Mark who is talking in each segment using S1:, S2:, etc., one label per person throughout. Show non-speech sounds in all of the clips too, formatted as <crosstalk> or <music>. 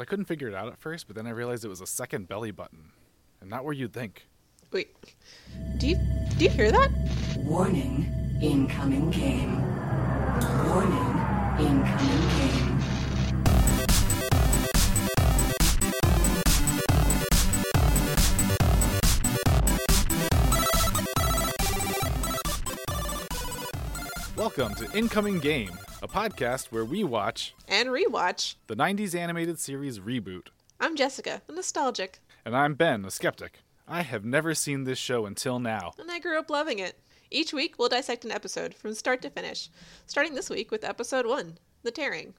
S1: So I couldn't figure it out at first, but then I realized it was a second belly button, and not where you'd think.
S2: Wait, do you do you hear that?
S3: Warning, incoming game. Warning, incoming game.
S1: Welcome to Incoming Game, a podcast where we watch
S2: And rewatch.
S1: the 90s animated series Reboot.
S2: I'm Jessica, a nostalgic,
S1: And I'm Ben, a skeptic. I have never seen this show until now.
S2: and I grew up loving it. Each week we'll dissect an episode from start to finish, starting this week with episode one, The Tearing.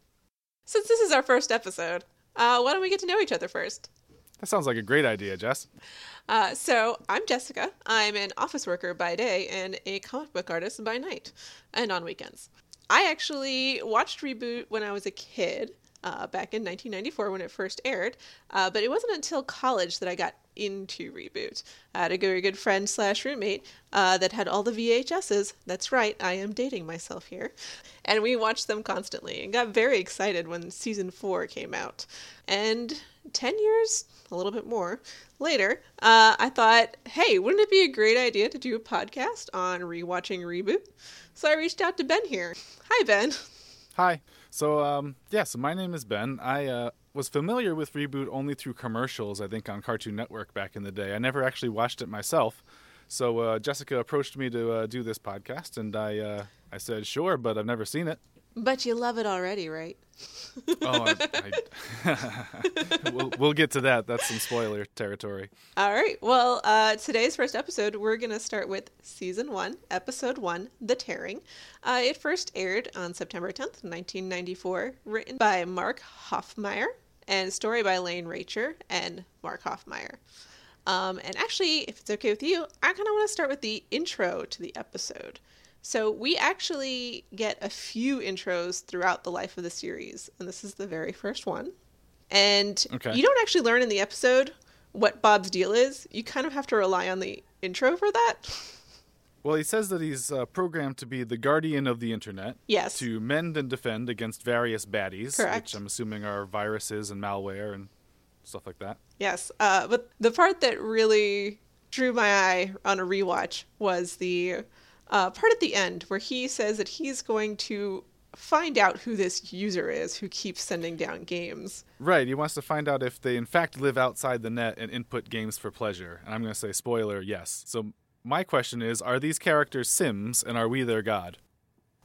S2: Since this is our first episode, uh, why don't we get to know each other first?
S1: That sounds like a great idea, Jess.
S2: Uh, so, I'm Jessica. I'm an office worker by day and a comic book artist by night and on weekends. I actually watched Reboot when I was a kid, uh, back in 1994 when it first aired, uh, but it wasn't until college that I got into Reboot. I had a very good friend slash roommate uh, that had all the VHSs. That's right, I am dating myself here. And we watched them constantly and got very excited when season four came out. And 10 years, a little bit more later, uh, I thought, hey, wouldn't it be a great idea to do a podcast on rewatching Reboot? So I reached out to Ben here. Hi, Ben.
S1: Hi. So, um, yeah, so my name is Ben. I uh, was familiar with Reboot only through commercials, I think, on Cartoon Network back in the day. I never actually watched it myself. So, uh, Jessica approached me to uh, do this podcast, and I, uh, I said, sure, but I've never seen it.
S2: But you love it already, right? <laughs>
S1: Oh, I, I, <laughs> we'll, we'll get to that. That's some spoiler territory.
S2: All right. Well, uh, today's first episode, we're going to start with season one, episode one, The Tearing. Uh, it first aired on September 10th, 1994, written by Mark Hoffmeier and story by Lane Raichert and Mark Hoffmeier. Um, and actually, if it's okay with you, I kind of want to start with the intro to the episode. So, we actually get a few intros throughout the life of the series, and this is the very first one. And
S1: Okay.
S2: you don't actually learn in the episode what Bob's deal is. You kind of have to rely on the intro for that.
S1: Well, he says that he's uh, programmed to be the guardian of the internet.
S2: Yes.
S1: To mend and defend against various baddies,
S2: Correct.
S1: which I'm assuming are viruses and malware and stuff like that.
S2: Yes, uh, but the part that really drew my eye on a rewatch was the uh, part at the end where he says that he's going to find out who this user is who keeps sending down games.
S1: Right. He wants to find out if they in fact live outside the net and input games for pleasure. And I'm going to say spoiler, yes. So my question is, are these characters Sims and are we their god?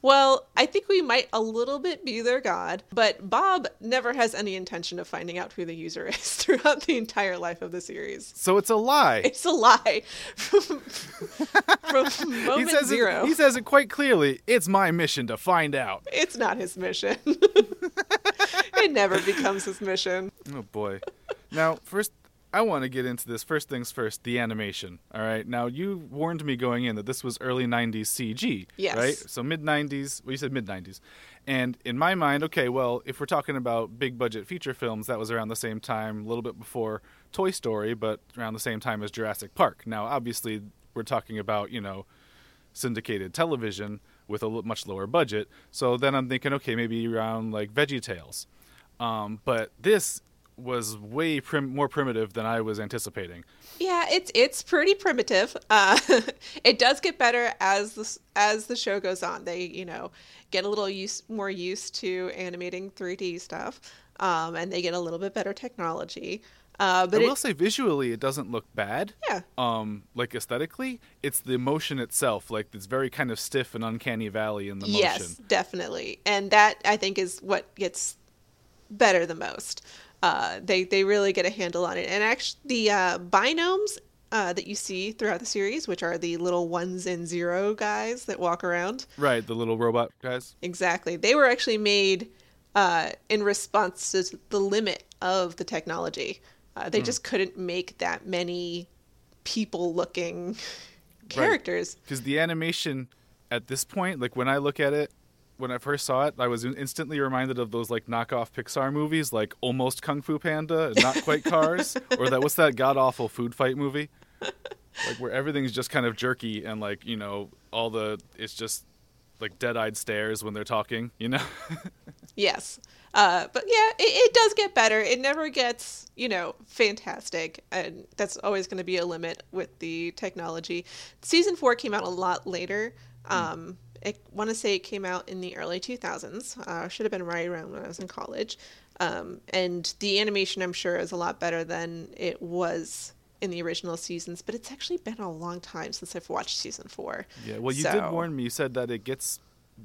S2: Well, I think we might a little bit be their god, but Bob never has any intention of finding out who the user <laughs> is throughout the entire life of the series.
S1: So it's a lie.
S2: It's a lie from, <laughs> from
S1: he
S2: moment
S1: says
S2: zero.
S1: It, he says it quite clearly. It's my mission to find out.
S2: It's not his mission. <laughs> it never becomes his mission.
S1: Oh boy. Now, first I want to get into this. First things first, the animation. All right. Now, you warned me going in that this was early 90s CG,
S2: Yes.
S1: right? So mid 90s, well you said mid 90s. And in my mind, okay, well, if we're talking about big budget feature films, that was around the same time, a little bit before Toy Story, but around the same time as Jurassic Park. Now, obviously, we're talking about, you know, syndicated television with a much lower budget. So then I'm thinking, okay, maybe around like Veggie Tales. Um, but this was way prim- more primitive than I was anticipating.
S2: Yeah, it's it's pretty primitive. Uh, <laughs> it does get better as the as the show goes on. They you know get a little used more used to animating 3D stuff, um, and they get a little bit better technology. Uh, but
S1: I
S2: it,
S1: will say visually, it doesn't look bad.
S2: yeah,
S1: Um, like aesthetically, it's the motion itself. Like it's very kind of stiff and uncanny valley in the motion.
S2: yes, definitely, and that I think is what gets better the most. Uh, they they really get a handle on it, and actually the uh, binomes uh, that you see throughout the series, which are the little ones and zero guys that walk around.
S1: Right, the little robot guys.
S2: Exactly. They were actually made uh, in response to the limit of the technology. Uh, they just couldn't make that many people looking characters.
S1: Because the animation at this point, like when I look at it, when I first saw it, I was instantly reminded of those like knockoff Pixar movies, like almost Kung Fu Panda, and not quite Cars, <laughs> or that what's that god awful food fight movie, like where everything's just kind of jerky and like you know all the it's just like dead eyed stares when they're talking, you know. <laughs>
S2: Yes. Uh, but yeah, it, it does get better. It never gets, you know, fantastic. And that's always going to be a limit with the technology. Season four came out a lot later. Um, I want to say it came out in the early 2000s. Uh, should have been right around when I was in college. Um, and the animation, I'm sure, is a lot better than it was in the original seasons. But it's actually been a long time since I've watched season four.
S1: Yeah, well, you
S2: So-
S1: did warn me. You said that it gets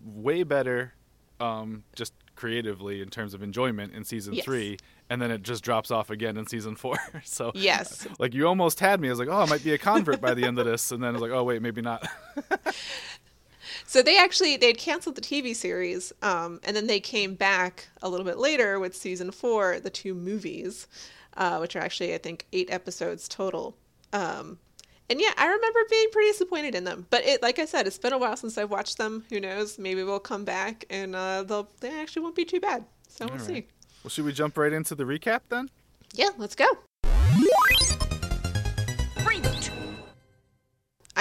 S1: way better, um, just creatively in terms of enjoyment in season
S2: Yes.
S1: three, and then it just drops off again in season four. <laughs> so
S2: Yes.
S1: like you almost had me. I was like, oh, I might be a convert by the end of this, and then I was like, oh wait, maybe not. <laughs>
S2: So they actually they'd canceled the TV series, um, and then they came back a little bit later with season four, the two movies, uh, which are actually I think eight episodes total. Um, and yeah, I remember being pretty disappointed in them. But it, like I said, it's been a while since I've watched them. Who knows? Maybe we'll come back and uh, they'll they actually won't be too bad. So we'll
S1: All
S2: see.
S1: well, should we jump right into the recap then?
S2: Yeah, let's go.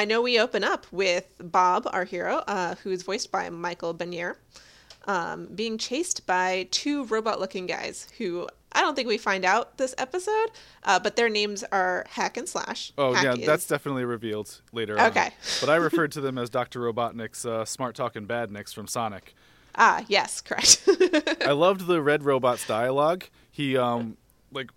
S2: I know we open up with Bob, our hero, uh, who's voiced by Michael Benyaer, um, being chased by two robot looking guys who I don't think we find out this episode, uh, but their names are Hack and Slash.
S1: Oh
S2: Hack
S1: yeah,
S2: is-
S1: that's definitely revealed later on.
S2: Okay.
S1: but I referred to them as Dr. Robotnik's uh, smart talking badniks from Sonic.
S2: Ah, yes, correct. <laughs>
S1: I loved the Red Robot's dialogue. He um like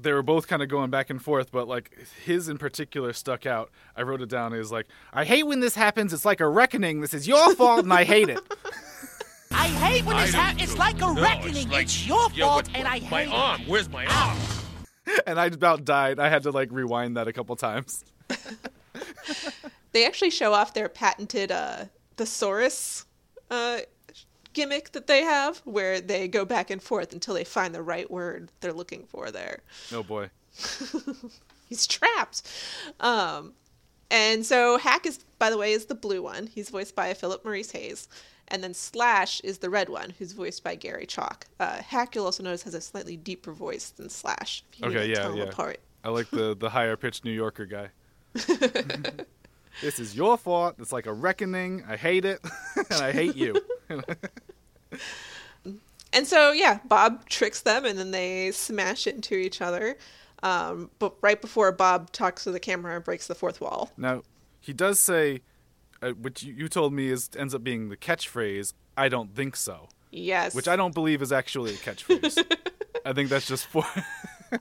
S1: they were both kind of going back and forth, but like his in particular stuck out. I wrote it down. Is like, I hate when this happens. It's like a reckoning. This is your fault, and I hate it.
S4: I hate when this happens. It's like a
S5: No,
S4: reckoning.
S5: like-
S4: it's your
S5: Yeah,
S4: fault,
S5: but
S4: and I hate it.
S5: my
S4: hate
S5: arm. Where's my arm?
S1: and I about died. I had to like rewind that a couple times. <laughs>
S2: they actually show off their patented uh, thesaurus uh, gimmick that they have, where they go back and forth until they find the right word they're looking for there.
S1: Oh boy. <laughs>
S2: he's trapped. Um, and so Hack is, by the way, is the blue one. He's voiced by Philip Maurice Hayes. And then Slash is the red one, who's voiced by Gary Chalk. Uh, Hack, you'll also notice, has a slightly deeper voice than Slash. If you
S1: Okay, yeah, yeah.
S2: apart.
S1: I like the the higher pitched New Yorker guy. <laughs> this is your fault. It's like a reckoning. I hate it, <laughs> and I hate you. <laughs>
S2: And so, yeah, Bob tricks them, and then they smash into each other. Um, but right before Bob talks to the camera and breaks the fourth wall.
S1: Now, he does say, uh, which you, you told me is ends up being the catchphrase. I don't think so,
S2: Yes.
S1: which I don't believe is actually a catchphrase. <laughs> I think that's just for.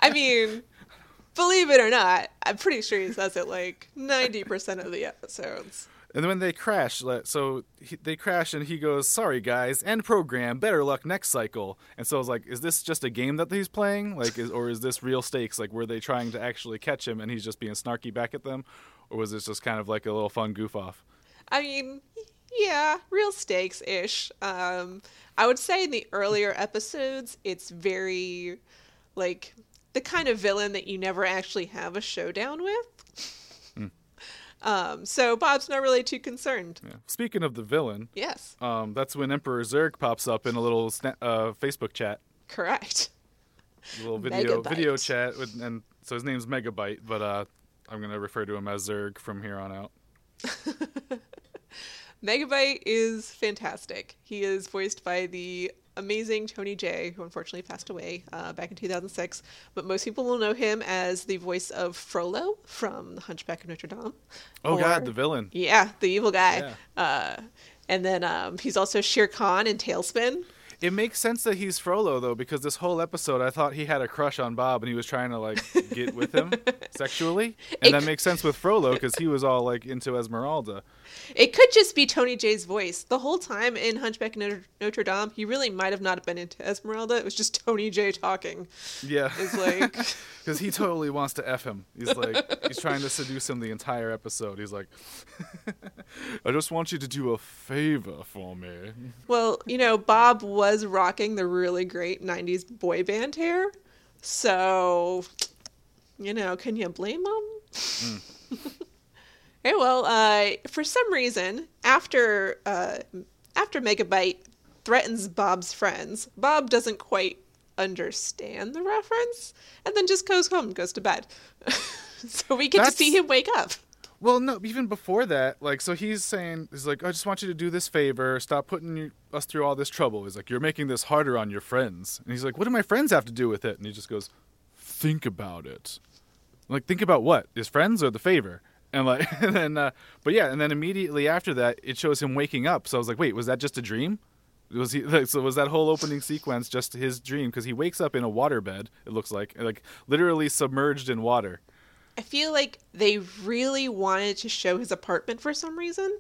S2: I mean, believe it or not, I'm pretty sure he says it like 90% of the episodes.
S1: and then when they crash, like, so he, they crash, and he goes, "Sorry guys, end program. Better luck next cycle." And so I was like, "Is this just a game that he's playing? Like, is, or is this real stakes? Like, were they trying to actually catch him, and he's just being snarky back at them, or was this just kind of like a little fun goof off?"
S2: I mean, yeah, real stakes ish. Um, I would say in the earlier episodes, it's very like the kind of villain that you never actually have a showdown with. Um, so Bob's not really too concerned.
S1: Yeah. Speaking of the villain,
S2: Yes,
S1: um, that's when Emperor Zurg pops up in a little sna- uh, Facebook chat.
S2: correct.
S1: a little video
S2: Megabyte.
S1: video chat with, and so his name's Megabyte, but uh, I'm gonna refer to him as Zurg from here on out. <laughs>
S2: Megabyte is fantastic. He is voiced by the amazing Tony Jay, who unfortunately passed away uh, back in 2006. But most people will know him as the voice of Frollo from The Hunchback of Notre Dame.
S1: Oh
S2: Or-
S1: God, the villain.
S2: Yeah, the evil guy.
S1: Yeah.
S2: Uh, and then um, he's also Shere Khan in TaleSpin.
S1: It makes sense that he's Frollo though, because this whole episode I thought he had a crush on Bob and he was trying to like get with him <laughs> sexually, and that makes sense with Frollo because he was all like into Esmeralda.
S2: It could just be Tony Jay's voice. The whole time in Hunchback of Notre, Notre Dame, he really might have not been into Esmeralda. It was just Tony Jay talking.
S1: Yeah,
S2: It's like, <laughs>
S1: because he totally wants to f him. He's like he's trying to seduce him the entire episode. He's like, <laughs> I just want you to do a favor for me.
S2: well, you know, Bob was rocking the really great 90s boy band hair. So, you know, can you blame him? Mm. <laughs> Okay, well, uh, for some reason, after uh, after Megabyte threatens Bob's friends, Bob doesn't quite understand the reference, and then just goes home, goes to bed. <laughs> so we get
S1: That's-
S2: to see him wake up.
S1: Well, no, even before that, like, so he's saying, he's like, I just want you to do this favor, stop putting you, us through all this trouble. He's like, you're making this harder on your friends. And he's like, what do my friends have to do with it? And he just goes, think about it. I'm like, think about what? His friends or the favor? And like, <laughs> and then, uh, but yeah, and then immediately after that, it shows him waking up. So I was like, wait, was that just a dream? Was he <laughs> like, so? Was that whole opening sequence just his dream? Because he wakes up in a waterbed. It looks like, like literally submerged in water.
S2: I feel like they really wanted to show his apartment for some reason.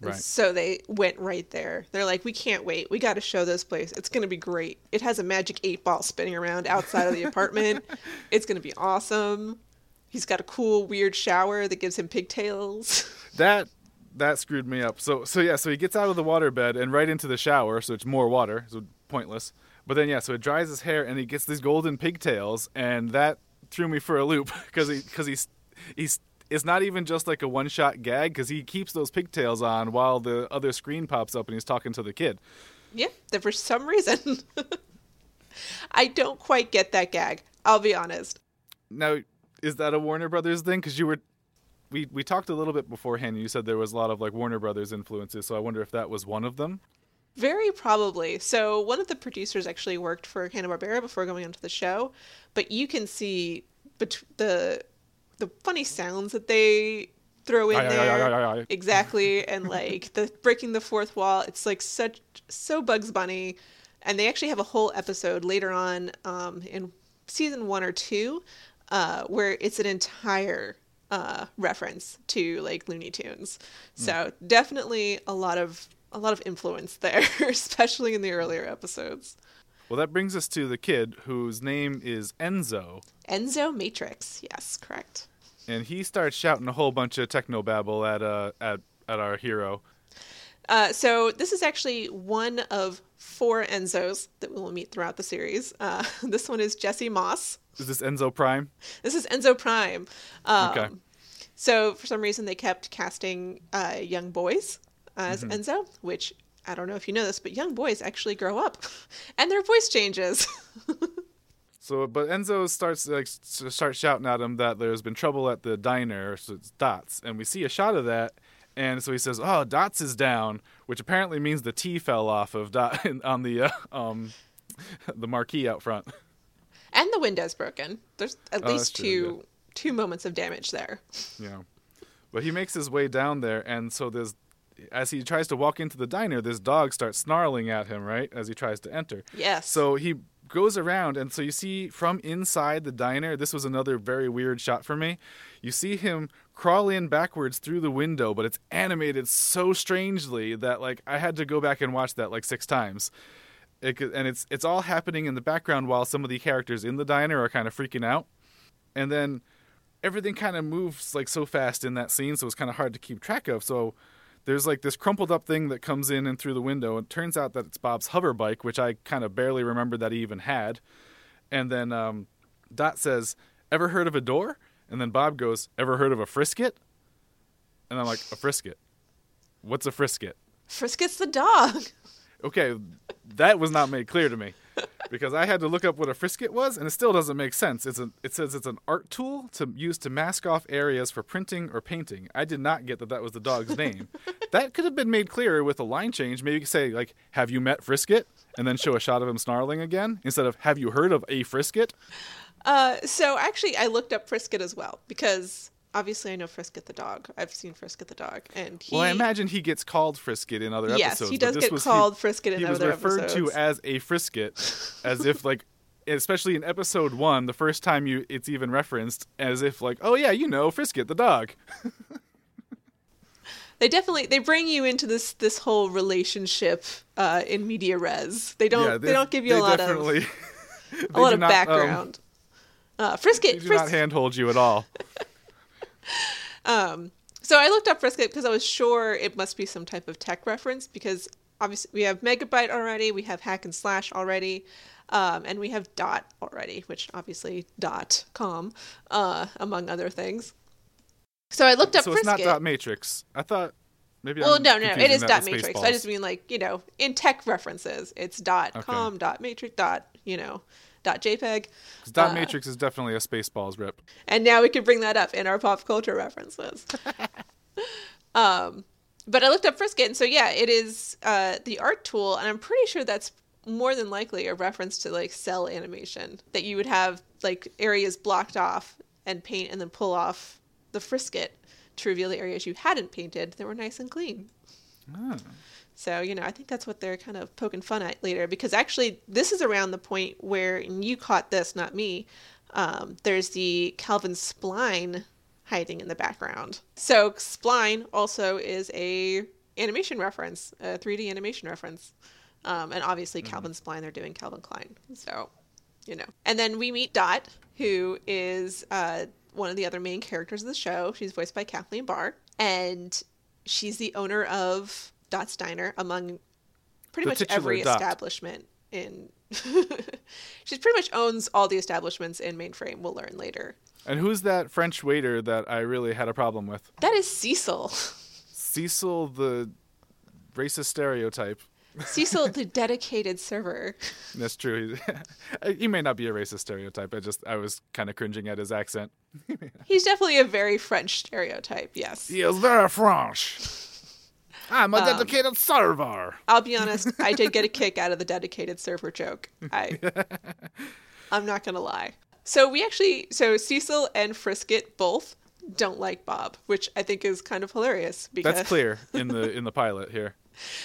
S1: Right.
S2: So they went right there. They're like, we can't wait. We got to show this place. It's going to be great. It has a magic eight ball spinning around outside of the apartment. <laughs> It's going to be awesome. He's got a cool, weird shower that gives him pigtails. <laughs>
S1: that that screwed me up. So so yeah, so he gets out of the waterbed and right into the shower, so it's more water, so pointless. But then yeah, so it dries his hair and he gets these golden pigtails, and that threw me for a loop <laughs> because he because he's he's it's not even just like a one shot gag because he keeps those pigtails on while the other screen pops up and he's talking to the kid.
S2: yeah, that for some reason. <laughs> I don't quite get that gag. I'll be honest.
S1: Now, is that a Warner Brothers thing? Because you were. We, we talked a little bit beforehand. and You said there was a lot of like Warner Brothers influences, so I wonder if that was one of them.
S2: Very probably. So one of the producers actually worked for Hanna Barbera before going onto the show, but you can see bet- the the funny sounds that they throw in
S1: Aye,
S2: there
S1: aye, aye.
S2: exactly, <laughs> and like the breaking the fourth wall. It's like such so Bugs Bunny, and they actually have a whole episode later on um, in season one or two uh, where it's an entire uh, reference to like Looney Tunes. So definitely a lot of a lot of influence there, <laughs> especially in the earlier episodes.
S1: Well, that brings us to the kid whose name is Enzo,
S2: Enzo Matrix, yes, correct.
S1: and he starts shouting a whole bunch of techno babble at uh at at our hero.
S2: Uh, so this is actually one of four Enzos that we will meet throughout the series. Uh, <laughs> this one is Jesse Moss.
S1: Is this Enzo Prime?
S2: This is Enzo Prime. Um,
S1: Okay.
S2: So for some reason they kept casting uh, young boys as Enzo, which I don't know if you know this, but young boys actually grow up, <laughs> and their voice changes. <laughs>
S1: So, but Enzo starts like starts shouting at him that there's been trouble at the diner. So it's Dots, and we see a shot of that. And so he says, "Oh, Dots is down," which apparently means the T fell off of Dot <laughs> on the uh, um the marquee out front.
S2: And the window's broken. There's at
S1: Oh,
S2: least
S1: true,
S2: two two moments of damage there.
S1: Yeah. But he makes his way down there, and so there's, as he tries to walk into the diner, this dog starts snarling at him, right, as he tries to enter.
S2: Yes.
S1: So he goes around, and so you see from inside the diner, this was another very weird shot for me. You see him crawl in backwards through the window, but it's animated so strangely that, like, I had to go back and watch that like six times. It, and it's it's all happening in the background while some of the characters in the diner are kind of freaking out. And then everything kind of moves like so fast in that scene so it's kind of hard to keep track of. So there's like this crumpled up thing that comes in and through the window and it turns out that it's bob's hover bike which i kind of barely remembered that he even had. And then um, dot says ever heard of a door? And then bob goes ever heard of a frisket? And i'm like a frisket? What's a frisket?
S2: Frisket's the dog. <laughs>
S1: okay, that was not made clear to me because I had to look up what a frisket was, and it still doesn't make sense. It's a, it says it's an art tool to use to mask off areas for printing or painting. I did not get that that was the dog's name. that could have been made clearer with a line change. Maybe say like, "Have you met Frisket?" and then show a shot of him snarling again instead of "Have you heard of a Frisket?"
S2: Uh, so actually, I looked up Frisket as well because obviously I know Frisket the dog. I've seen Frisket the dog, and he.
S1: Well, I imagine he gets called Frisket in other
S2: Yes,
S1: episodes.
S2: Yes,
S1: he
S2: does get
S1: was-
S2: called Frisket in
S1: he was referred
S2: episodes.
S1: to as a Frisket, as if <laughs> like, especially in episode one, the first time you it's even referenced, as if like, oh yeah, you know Frisket the dog. <laughs>
S2: They definitely they bring you into this this whole relationship uh, in media res. They don't
S1: yeah,
S2: they, don't give you a lot
S1: definitely,
S2: of
S1: they
S2: a lot <laughs> of
S1: not, um,
S2: background. uh, Frisket,
S1: they do
S2: Fris-
S1: not handhold you at all. <laughs>
S2: So I looked up Frisket because I was sure it must be some type of tech reference because obviously we have Megabyte already, we have Hack and Slash already, um, and we have Dot already, which obviously Dot com, uh, among other things. So I looked up
S1: so it's
S2: Frisket.
S1: not dot matrix. I thought maybe.
S2: well,
S1: I'm
S2: no, no, it is dot matrix.
S1: Spaceballs.
S2: I just mean like you know in tech references, it's dot
S1: Okay.
S2: com, dot matrix, dot you know .jpg.
S1: Dot Matrix is definitely a Spaceballs rip.
S2: and now we can bring that up in our pop culture references. <laughs> um, but I looked up Frisket, and so yeah, it is uh, the art tool, and I'm pretty sure that's more than likely a reference to like cell animation that you would have like areas blocked off and paint, and then pull off the Frisket to reveal the areas you hadn't painted that were nice and clean. So, you know, I think that's what they're kind of poking fun at later because actually, this is around the point where, and you caught this, not me, um, there's the Calvin Spline hiding in the background. So, Spline also is a animation reference, a 3D animation reference. Um, and obviously, Calvin Spline, they're doing Calvin Klein. So, you know. And then we meet Dot, who is uh, one of the other main characters of the show. She's voiced by Kathleen Barr. And she's the owner of Dot's Diner, among pretty
S1: The
S2: much every
S1: Dot.
S2: establishment in. <laughs> she pretty much owns all the establishments in Mainframe, we'll learn later.
S1: And who's that French waiter that I really had a problem with?
S2: That is Cecil.
S1: Cecil, the racist stereotype.
S2: Cecil, <laughs> the dedicated server.
S1: That's true. He, <laughs> he may not be a racist stereotype. I just I was kind of cringing at his accent.
S2: He's definitely a very French stereotype, yes.
S1: He is very French. I'm a
S2: Um,
S1: dedicated server.
S2: I'll be honest, I did get a kick out of the dedicated server joke. I <laughs> I'm not gonna lie. So we actually so Cecil and Frisket both don't like Bob, which I think is kind of hilarious because
S1: That's clear <laughs> in the in the pilot here.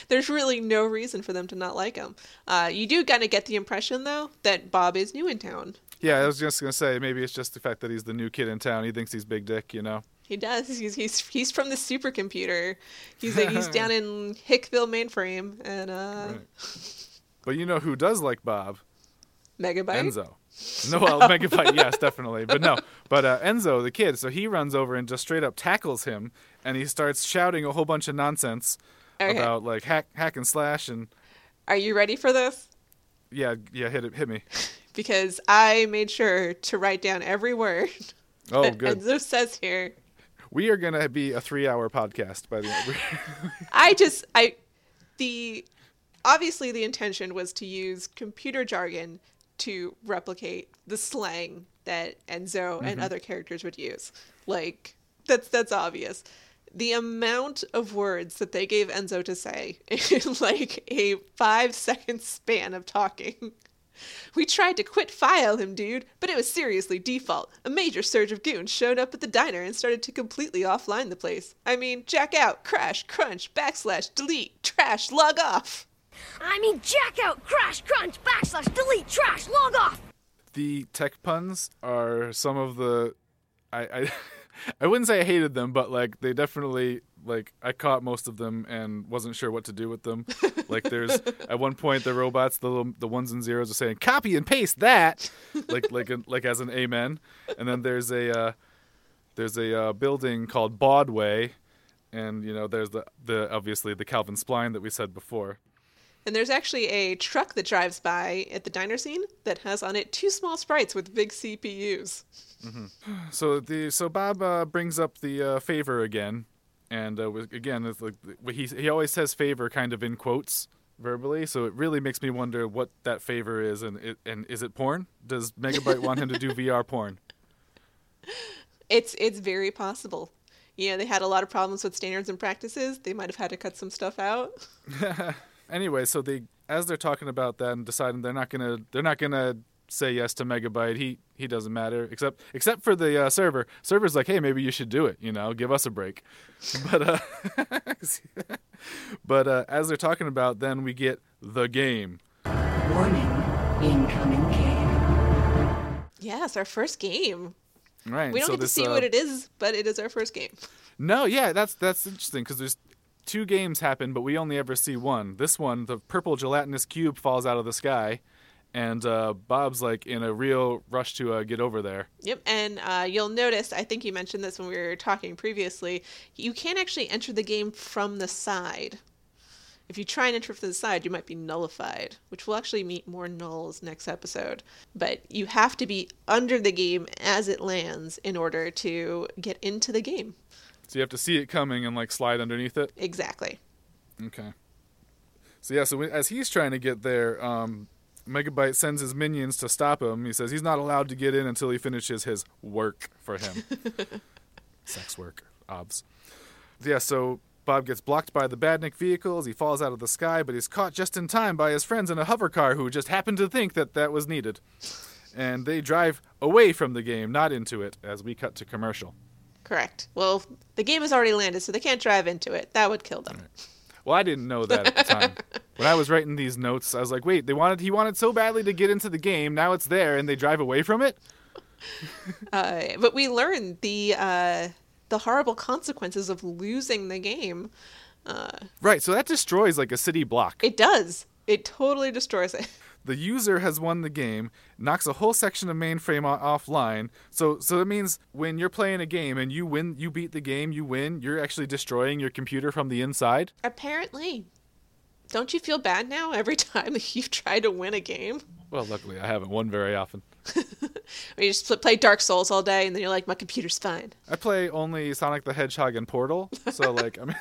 S2: there's really no reason for them to not like him. Uh, you do kind of get the impression though that Bob is new in town.
S1: Yeah, I was just gonna say maybe it's just the fact that he's the new kid in town. He thinks he's big dick, you know.
S2: He does. He's he's he's from the supercomputer. He's like he's down <laughs> in Hickville mainframe and uh
S1: But you know who does like Bob?
S2: Megabyte.
S1: Enzo. No, well, Megabyte, yes, definitely. But no, but uh, Enzo, the kid, so he runs over and just straight up tackles him, and he starts shouting a whole bunch of nonsense
S2: Okay.
S1: about like hack, hack and slash, and
S2: Are you ready for this?
S1: yeah, yeah, hit it, hit me. <laughs>
S2: Because I made sure to write down every word
S1: Oh,
S2: that
S1: good.
S2: Enzo says here.
S1: We are gonna be a three-hour podcast by the end. <laughs>
S2: I just I the obviously the intention was to use computer jargon to replicate the slang that Enzo and mm-hmm. other characters would use. Like that's that's obvious. The amount of words that they gave Enzo to say <laughs> in like a five second span of talking. We tried to quit file him, dude, but it was seriously default. A major surge of goons showed up at the diner and started to completely offline the place. I mean, jack out, crash, crunch, backslash, delete, trash, log off.
S4: I mean, jack out, crash, crunch, backslash, delete, trash, log off.
S1: the tech puns are some of the I, I <laughs> I wouldn't say I hated them, but like they definitely like I caught most of them and wasn't sure what to do with them. <laughs> like there's at one point the robots, the little, the ones and zeros are saying copy and paste that, like <laughs> like a, like as an amen. And then there's a uh, there's a uh, building called Baudway, and you know there's the the obviously the Calvin Spline that we said before.
S2: And there's actually a truck that drives by at the diner scene that has on it two small sprites with big CPUs.
S1: So the so Bob uh, brings up the uh, favor again, and uh, again, it's like he he always says favor kind of in quotes verbally. So it really makes me wonder what that favor is, and it, and is it porn? Does Megabyte want him to do <laughs> VR porn?
S2: It's it's very possible. You know, they had a lot of problems with standards and practices. They might have had to cut some stuff out. <laughs>
S1: Anyway, so they as they're talking about that and deciding they're not gonna they're not gonna say yes to Megabyte. He he doesn't matter except except for the uh, server. Server's like, hey, maybe you should do it. You know, give us a break. <laughs> But uh, <laughs> but uh, as they're talking about, then we get the game.
S3: Warning, incoming game.
S2: Yes, our first game.
S1: Right.
S2: We don't
S1: so
S2: get to see
S1: uh,
S2: what it is, but it is our first game.
S1: No, yeah, that's that's interesting because there's two games happen, but we only ever see one. This one, the purple gelatinous cube falls out of the sky, and uh, Bob's like in a real rush to uh, get over there.
S2: Yep, and uh, you'll notice, I think you mentioned this when we were talking previously, you can't actually enter the game from the side. If you try and enter from the side, you might be nullified, which we'll actually meet more nulls next episode. But you have to be under the game as it lands in order to get into the game.
S1: So you have to see it coming and like slide underneath it.
S2: Exactly.
S1: Okay. So yeah, so as he's trying to get there, um, Megabyte sends his minions to stop him. He says he's not allowed to get in until he finishes his work for him. <laughs> Sex work, obs. Yeah, so Bob gets blocked by the Badnik vehicles. He falls out of the sky, but he's caught just in time by his friends in a hover car who just happened to think that that was needed. And they drive away from the game, not into it, as we cut to commercial.
S2: Correct. Well, the game has already landed, so they can't drive into it. That would kill them.
S1: Well, I didn't know that at the time. when I was writing these notes, I was like, "Wait, they wanted he wanted so badly to get into the game. Now it's there, and they drive away from it." <laughs>
S2: Uh, but we learned the uh, the horrible consequences of losing the game.
S1: Right. So that destroys like a city block.
S2: It does. It totally destroys it.
S1: The user has won the game, knocks a whole section of mainframe o- offline. So so that means when you're playing a game and you win, you beat the game, you win. You're actually destroying your computer from the inside.
S2: Apparently. Don't you feel bad now every <laughs> time you've tried to win a game?
S1: Well, luckily I haven't won very often. <laughs>
S2: You just play Dark Souls all day and then you're like, my computer's fine.
S1: I play only Sonic the Hedgehog and Portal, so <laughs> like I mean,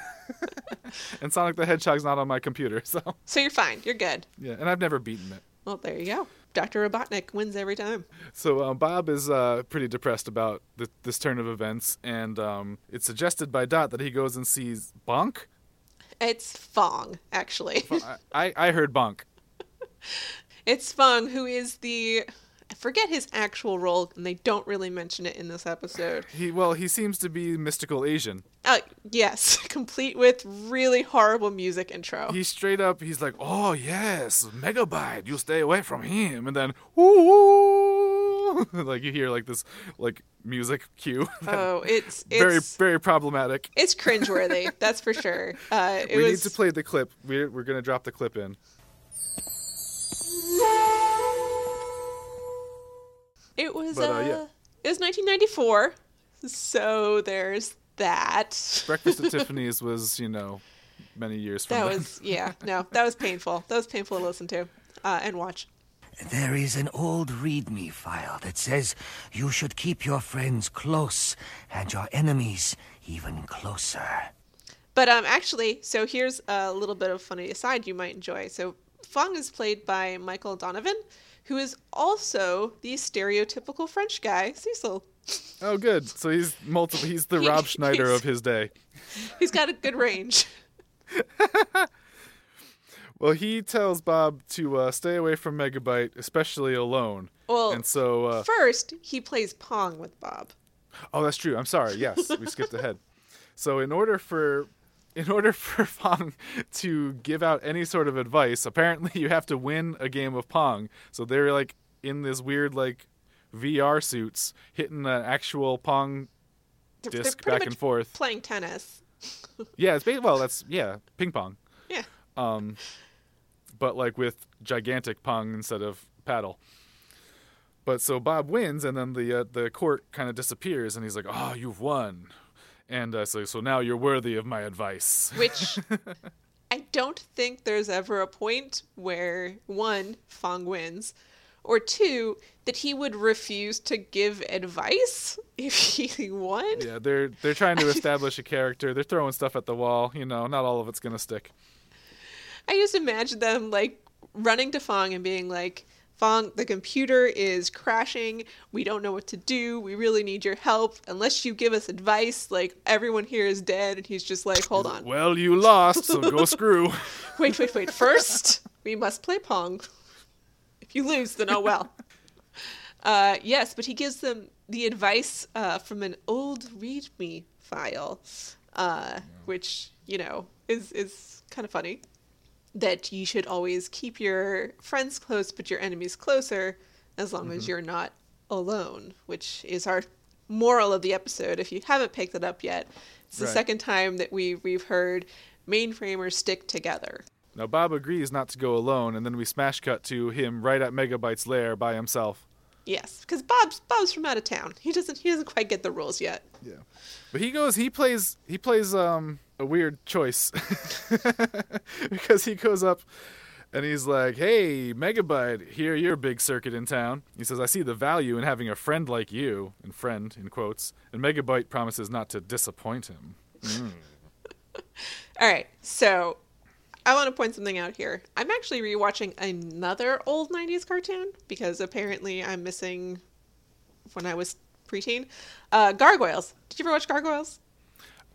S1: and Sonic the Hedgehog's not on my computer, so
S2: So you're fine. You're good.
S1: yeah, and I've never beaten it.
S2: Well, there you go. Dr. Robotnik wins every time.
S1: So um, Bob is uh, pretty depressed about th- this turn of events, and um, it's suggested by Dot that he goes and sees Bonk.
S2: It's Phong, actually.
S1: I, I heard Bonk. <laughs>
S2: It's Phong, who is the. I forget his actual role, and they don't really mention it in this episode.
S1: He well, he seems to be mystical Asian.
S2: Uh, yes, <laughs> complete with really horrible music intro.
S1: He straight up, he's like, "Oh yes, Megabyte, you stay away from him," and then, ooh, <laughs> like you hear like this like music cue. <laughs>
S2: Oh, it's it's
S1: very very problematic.
S2: it's cringeworthy. that's for sure. Uh, it
S1: we
S2: was
S1: need to play the clip. We're we're gonna drop the clip in.
S2: It was
S1: but,
S2: uh,
S1: uh, yeah.
S2: it was 1994, so there's that.
S1: Breakfast at <laughs> Tiffany's was you know many years from
S2: That
S1: then.
S2: was yeah no that was painful. That was painful to listen to uh, and watch.
S5: There is an old README file that says you should keep your friends close and your enemies even closer.
S2: But um, actually, so here's a little bit of funny aside you might enjoy. So Phong is played by Michael Donovan, who is also the stereotypical French guy, Cecil.
S1: Oh, good. So he's multiple. He's the <laughs>
S2: He-
S1: Rob Schneider of his day.
S2: He's got a good range. <laughs>
S1: Well, he tells Bob to uh, stay away from Megabyte, especially alone.
S2: Well,
S1: and so, uh,
S2: First, he plays Pong with Bob.
S1: oh, that's true. I'm sorry. Yes, we skipped ahead. <laughs> So, in order for in order for <laughs> Pong to give out any sort of advice, apparently you have to win a game of Pong. So they're like in this weird like VR suits, hitting an actual Pong disc back and forth.
S2: Playing tennis. <laughs>
S1: Yeah, it's ba- well, that's yeah, ping pong.
S2: Yeah.
S1: um, but like with gigantic pong instead of paddle. But so Bob wins, and then the uh, the court kind of disappears, and he's like, "Oh, you've won," and I say, so now you're worthy of my advice.
S2: Which <laughs> I don't think there's ever a point where one, Phong wins, or two, that he would refuse to give advice if <laughs> he won.
S1: yeah, they're they're trying to <laughs> establish a character. They're throwing stuff at the wall. You know, not all of it's gonna stick.
S2: I just imagine them like running to Phong and being like, Phong, the computer is crashing. We don't know what to do. We really need your help. Unless you give us advice, like everyone here is dead. And he's just like, hold on.
S1: Well, you lost, so go <laughs> screw.
S2: Wait, wait, wait. First, we must play Pong. If you lose, then oh well. <laughs> Uh, yes, but he gives them the advice uh, from an old README file, uh, which you know is is kind of funny. That you should always keep your friends close, but your enemies closer, as long as you're not alone. Which is our moral of the episode. If you haven't picked it up yet, it's the
S1: Right.
S2: second time that we we've heard mainframers stick together.
S1: Now Bob agrees not to go alone, and then we smash cut to him right at Megabyte's lair by himself.
S2: Yes, because Bob's Bob's from out of town. He doesn't he doesn't quite get the rules yet.
S1: Yeah. But he goes he plays he plays um a weird choice. <laughs> because he goes up and he's like, "Hey, Megabyte, here you're big circuit in town." He says, "I see the value in having a friend like you." And friend in quotes. And Megabyte promises not to disappoint him. <laughs>
S2: All right, so I want to point something out here. I'm actually rewatching another old 90s cartoon because apparently I'm missing when I was preteen. Uh, Gargoyles. Did you ever watch Gargoyles?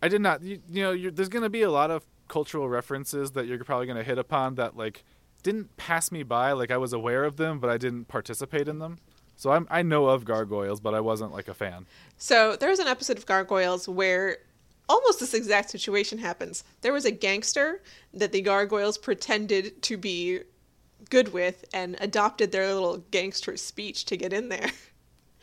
S1: I did not. You, you know, there's going to be a lot of cultural references that you're probably going to hit upon that like didn't pass me by. Like I was aware of them, but I didn't participate in them. So I'm, I know of Gargoyles, but I wasn't like a fan.
S2: So there was an episode of Gargoyles where almost this exact situation happens. There was a gangster that the Gargoyles pretended to be good with and adopted their little gangster speech to get in there. <laughs>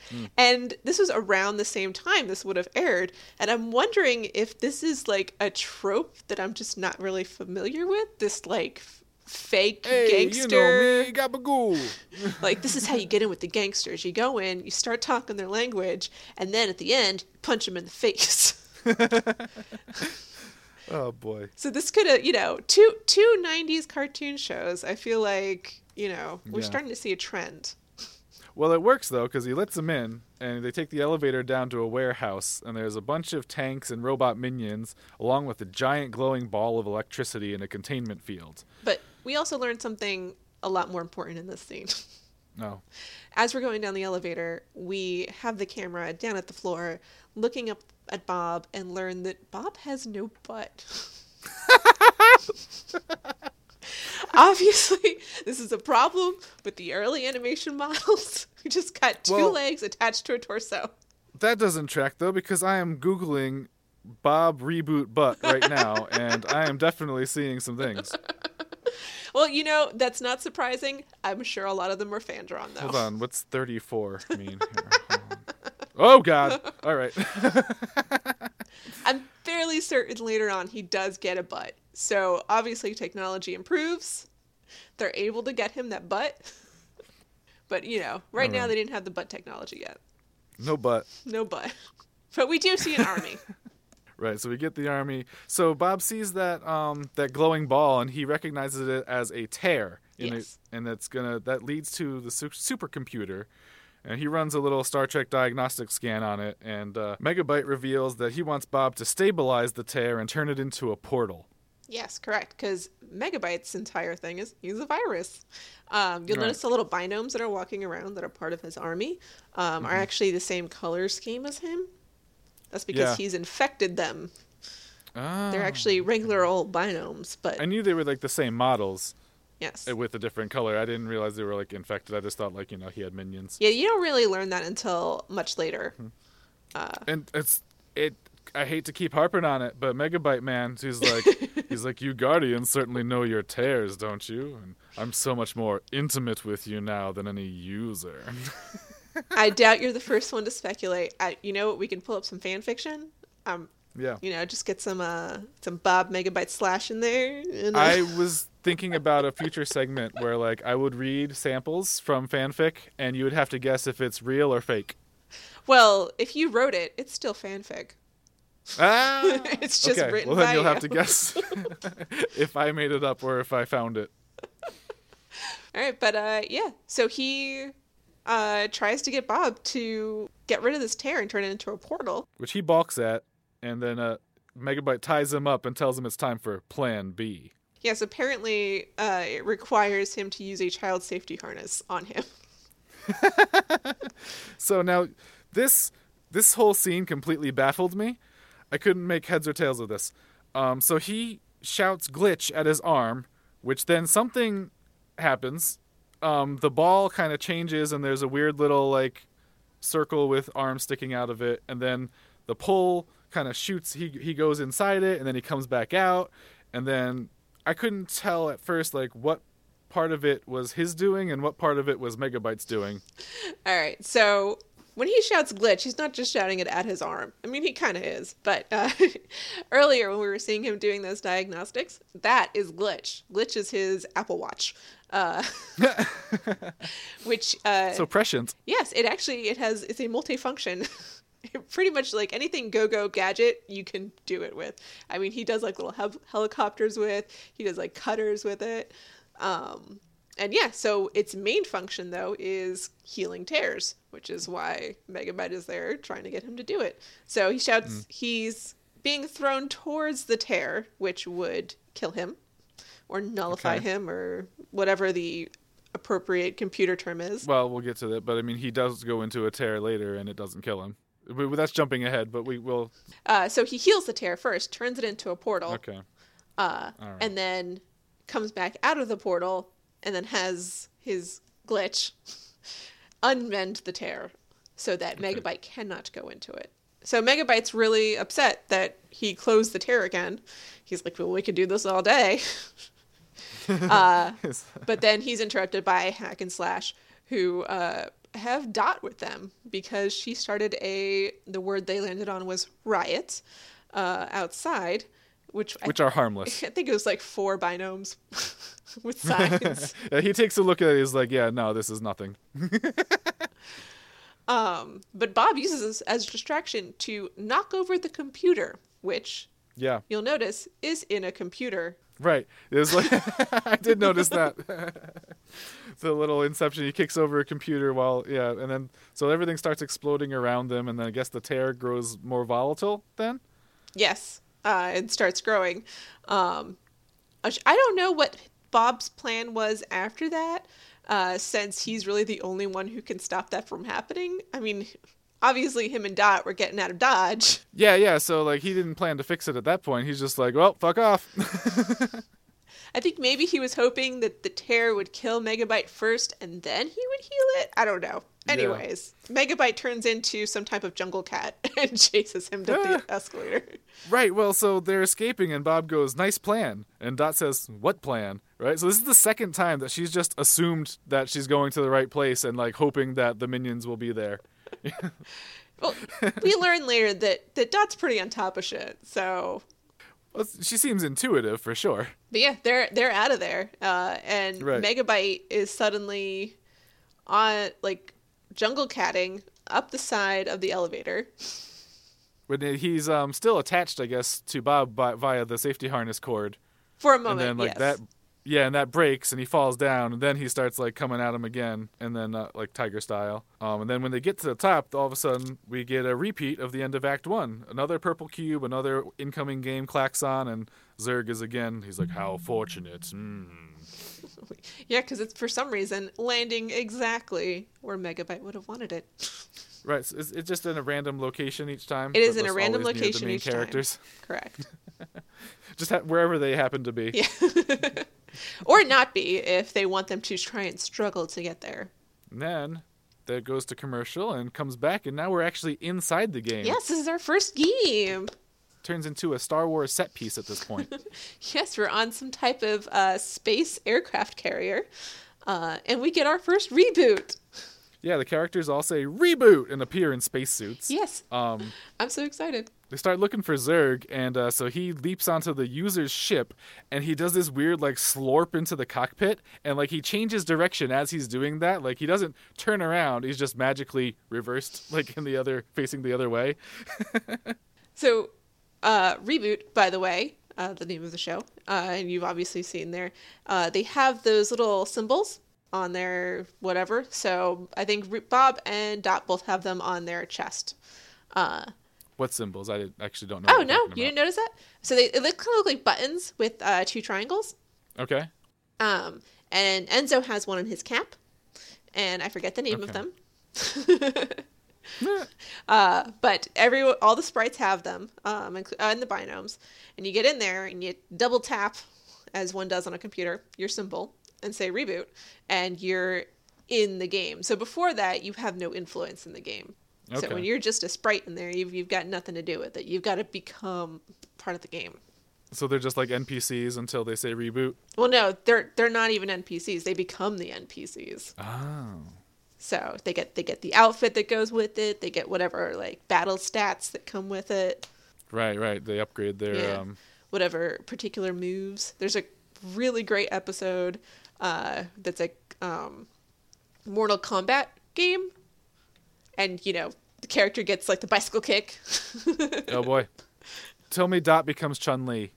S2: Mm. And this was around the same time this would have aired. And I'm wondering if this is like a trope that I'm just not really familiar with. This like fake gangster.
S1: Gabagool. <laughs>
S2: Like this is how you get in with the gangsters. You go in, you start talking their language, and then at the end, punch them in the face. <laughs> <laughs>
S1: Oh boy.
S2: so this could have, you know, two two '90s cartoon shows. I feel like you know we're
S1: Yeah.
S2: starting to see a trend.
S1: Well, it works though because he lets them in, and they take the elevator down to a warehouse, and there's a bunch of tanks and robot minions, along with a giant glowing ball of electricity in a containment field.
S2: But we also learned something a lot more important in this scene.
S1: No.
S2: As we're going down the elevator, we have the camera down at the floor, looking up at Bob, and learn that Bob has no butt. <laughs> <laughs> <laughs> Obviously, this is a problem with the early animation models. <laughs> We just got two
S1: Well-
S2: legs attached to a torso.
S1: That doesn't track though because I am googling Bob reboot butt right now, <laughs> and I am definitely seeing some things.
S2: Well, you know, that's not surprising. I'm sure a lot of them were fan drawn, though.
S1: Hold on, what's 34 mean? Here. Oh God! All right.
S2: I'm fairly certain later on he does get a butt. So obviously technology improves. They're able to get him that butt. But you know, right now they didn't have the butt technology yet.
S1: No butt.
S2: No butt. But we do see an army. <laughs>
S1: Right, so we get the army. So Bob sees that um, that glowing ball, and he recognizes it as a tear, in
S2: Yes.
S1: it, and that's gonna that leads to the su- supercomputer. And he runs a little Star Trek diagnostic scan on it, and uh, Megabyte reveals that he wants Bob to stabilize the tear and turn it into a portal.
S2: Yes, correct. Because Megabyte's entire thing is he's a virus. Um, you'll
S1: Right.
S2: notice the little binomes that are walking around that are part of his army um, are actually the same color scheme as him. That's because
S1: Yeah.
S2: he's infected them.
S1: Ah.
S2: They're actually regular old binomes, but
S1: I knew they were like the same models
S2: yes.
S1: uh, with a different color. I didn't realize they were like infected. I just thought like you know he had minions.
S2: Yeah, you don't really learn that until much later.
S1: and it's it I hate to keep harping on it, but Megabyte Man, he's like <laughs> he's like, You Guardians certainly know your tears, don't you? And I'm so much more intimate with you now than any user.
S2: I <laughs> doubt you're the first one to speculate. I, you know what? We can pull up some fan fiction. Um,
S1: yeah.
S2: you know, just get some uh some Bob Megabyte slash in there. And, uh,
S1: I was thinking about a future segment where like I would read samples from fanfic and you would have to guess if it's real or fake.
S2: well, if you wrote it, it's still fanfic.
S1: Ah, <laughs>
S2: It's just
S1: okay.
S2: written
S1: well, then you'll have to guess <laughs> <laughs> if I made it up or if I found it.
S2: All right, but uh, yeah. So he uh tries to get Bob to get rid of this tear and turn it into a portal.
S1: which he balks at, and then uh, Megabyte ties him up and tells him it's time for Plan B.
S2: Yes, apparently uh, it requires him to use a child safety harness on him.
S1: So now, this this whole scene completely baffled me. I couldn't make heads or tails of this. Um, so he shouts "glitch" at his arm, which then something happens. Um, the ball kind of changes, and there's a weird little like circle with arms sticking out of it, and then the pull kind of shoots. He he goes inside it, and then he comes back out, and then I couldn't tell at first like what part of it was his doing and what part of it was Megabyte's doing.
S2: All right, so when he shouts glitch, he's not just shouting it at his arm. I mean, he kind of is, but uh, <laughs> earlier when we were seeing him doing those diagnostics, that is glitch. Glitch is his Apple Watch, uh, <laughs> which uh,
S1: So prescient.
S2: yes, it actually it has it's a multifunction. <laughs> Pretty much like anything go-go gadget you can do it with. I mean, he does like little hel- helicopters with. He does like cutters with it. Um, and yeah, so its main function though is healing tears, which is why Megabyte is there trying to get him to do it. So he shouts he's being thrown towards the tear, which would kill him. or nullify
S1: Okay.
S2: him or whatever the appropriate computer term is.
S1: Well, we'll get to that, but I mean, he does go into a tear later, and it doesn't kill him. That's jumping ahead, but we will.
S2: Uh, so he heals the tear first, turns it into a portal,
S1: Okay.
S2: uh,
S1: right.
S2: and then comes back out of the portal, and then has his glitch <laughs> unmend the tear so that Megabyte cannot go into it. So Megabyte's really upset that he closed the tear again. He's like, "Well, we could do this all day." <laughs> uh, but then he's interrupted by Hack and Slash, who uh, have Dot with them because she started a. The word they landed on was riot uh, outside, which I,
S1: Which are harmless. <laughs>
S2: I think it was like four binomes <laughs> with signs. <laughs>
S1: Yeah, he takes a look at it. He's like, "Yeah, no, this is nothing." <laughs>
S2: um, but Bob uses this as a distraction to knock over the computer, which
S1: Yeah,
S2: you'll notice is in a computer.
S1: right. It's like I did notice that. the little inception. He kicks over a computer while yeah, and then so everything starts exploding around them, and then I guess the tear grows more volatile. Then
S2: Yes, uh, and starts growing. Um, I don't know what Bob's plan was after that, uh, since he's really the only one who can stop that from happening. I mean, obviously, him and Dot were getting out of Dodge.
S1: yeah, yeah. So like he didn't plan to fix it at that point. He's just like, well, fuck off. <laughs>
S2: I think maybe he was hoping that the tear would kill Megabyte first and then he would heal it. I don't know.
S1: Yeah.
S2: Anyways, Megabyte turns into some type of jungle cat <laughs> and chases him up the ah. escalator.
S1: Right. Well, so they're escaping, and Bob goes, "Nice plan." And Dot says, "What plan?" Right. So this is the second time that she's just assumed that she's going to the right place and like hoping that the minions will be there. <laughs>
S2: Well, we learn later that, that Dot's pretty on top of shit, so
S1: Well, she seems intuitive for sure.
S2: But yeah, they're they're out of there, uh, and
S1: Right.
S2: Megabyte is suddenly on like jungle catting up the side of the elevator.
S1: When he's um still attached, I guess, to Bob by, via the safety harness cord,
S2: For a
S1: and
S2: moment,
S1: then like
S2: yes.
S1: that. Yeah, and that breaks, and he falls down, and then he starts like coming at him again, and then uh, like tiger style. Um, and then when they get to the top, all of a sudden we get a repeat of the end of Act One. Another purple cube, another incoming game clacks on, and Zurg is again. He's like, "How fortunate." Mm. <laughs>
S2: Yeah, because it's for some reason landing exactly where Megabyte would have wanted it. <laughs>
S1: Right, so it's, it's just in a random location each time.
S2: It is in a random location each time.
S1: characters.
S2: Correct. <laughs>
S1: Just ha- wherever they happen to be.
S2: Yeah. <laughs> or not be if they want them to try and struggle to get there.
S1: And then that goes to commercial and comes back, and now we're actually inside the game.
S2: Yes, this is our first game.
S1: Turns into a Star Wars set piece at this point. <laughs>
S2: Yes, we're on some type of uh, space aircraft carrier, uh, and we get our first reboot.
S1: yeah, the characters all say reboot and appear in spacesuits.
S2: Yes,
S1: Um, <laughs>
S2: I'm so excited.
S1: They start looking for Zurg, and uh, so he leaps onto the user's ship, and he does this weird like slorp into the cockpit, and like he changes direction as he's doing that. Like he doesn't turn around; he's just magically reversed, <laughs> like in the other, facing the other way. <laughs>
S2: So, uh, reboot, by the way, uh, the name of the show, uh, and you've obviously seen there. Uh, they have those little symbols on their whatever. So I think Bob and Dot both have them on their chest.
S1: What symbols? I actually don't know.
S2: oh no, you didn't notice that? So they it look kind of look like buttons with uh, two triangles.
S1: Okay.
S2: Um, and Enzo has one in his cap, and I forget the name of them. <laughs> <laughs> uh, but every all the sprites have them, um, and, uh, in the binomes, and you get in there and you double tap, as one does on a computer, your symbol and say reboot, and you're in the game. So before that, you have no influence in the game. So when you're just a sprite in there, you've you've got nothing to do with it. You've got to become part of the game.
S1: So they're just like NPCs until they say reboot.
S2: Well, no, they're they're not even NPCs. They become the NPCs.
S1: Oh.
S2: So they get they get the outfit that goes with it. They get whatever like battle stats that come with it.
S1: Right, right. They upgrade their
S2: Yeah.
S1: um
S2: Whatever particular moves. There's a really great episode uh, that's a um, Mortal Kombat game, and you know the character gets like the bicycle kick. <laughs>
S1: Oh boy. Tell me Dot becomes Chun Li.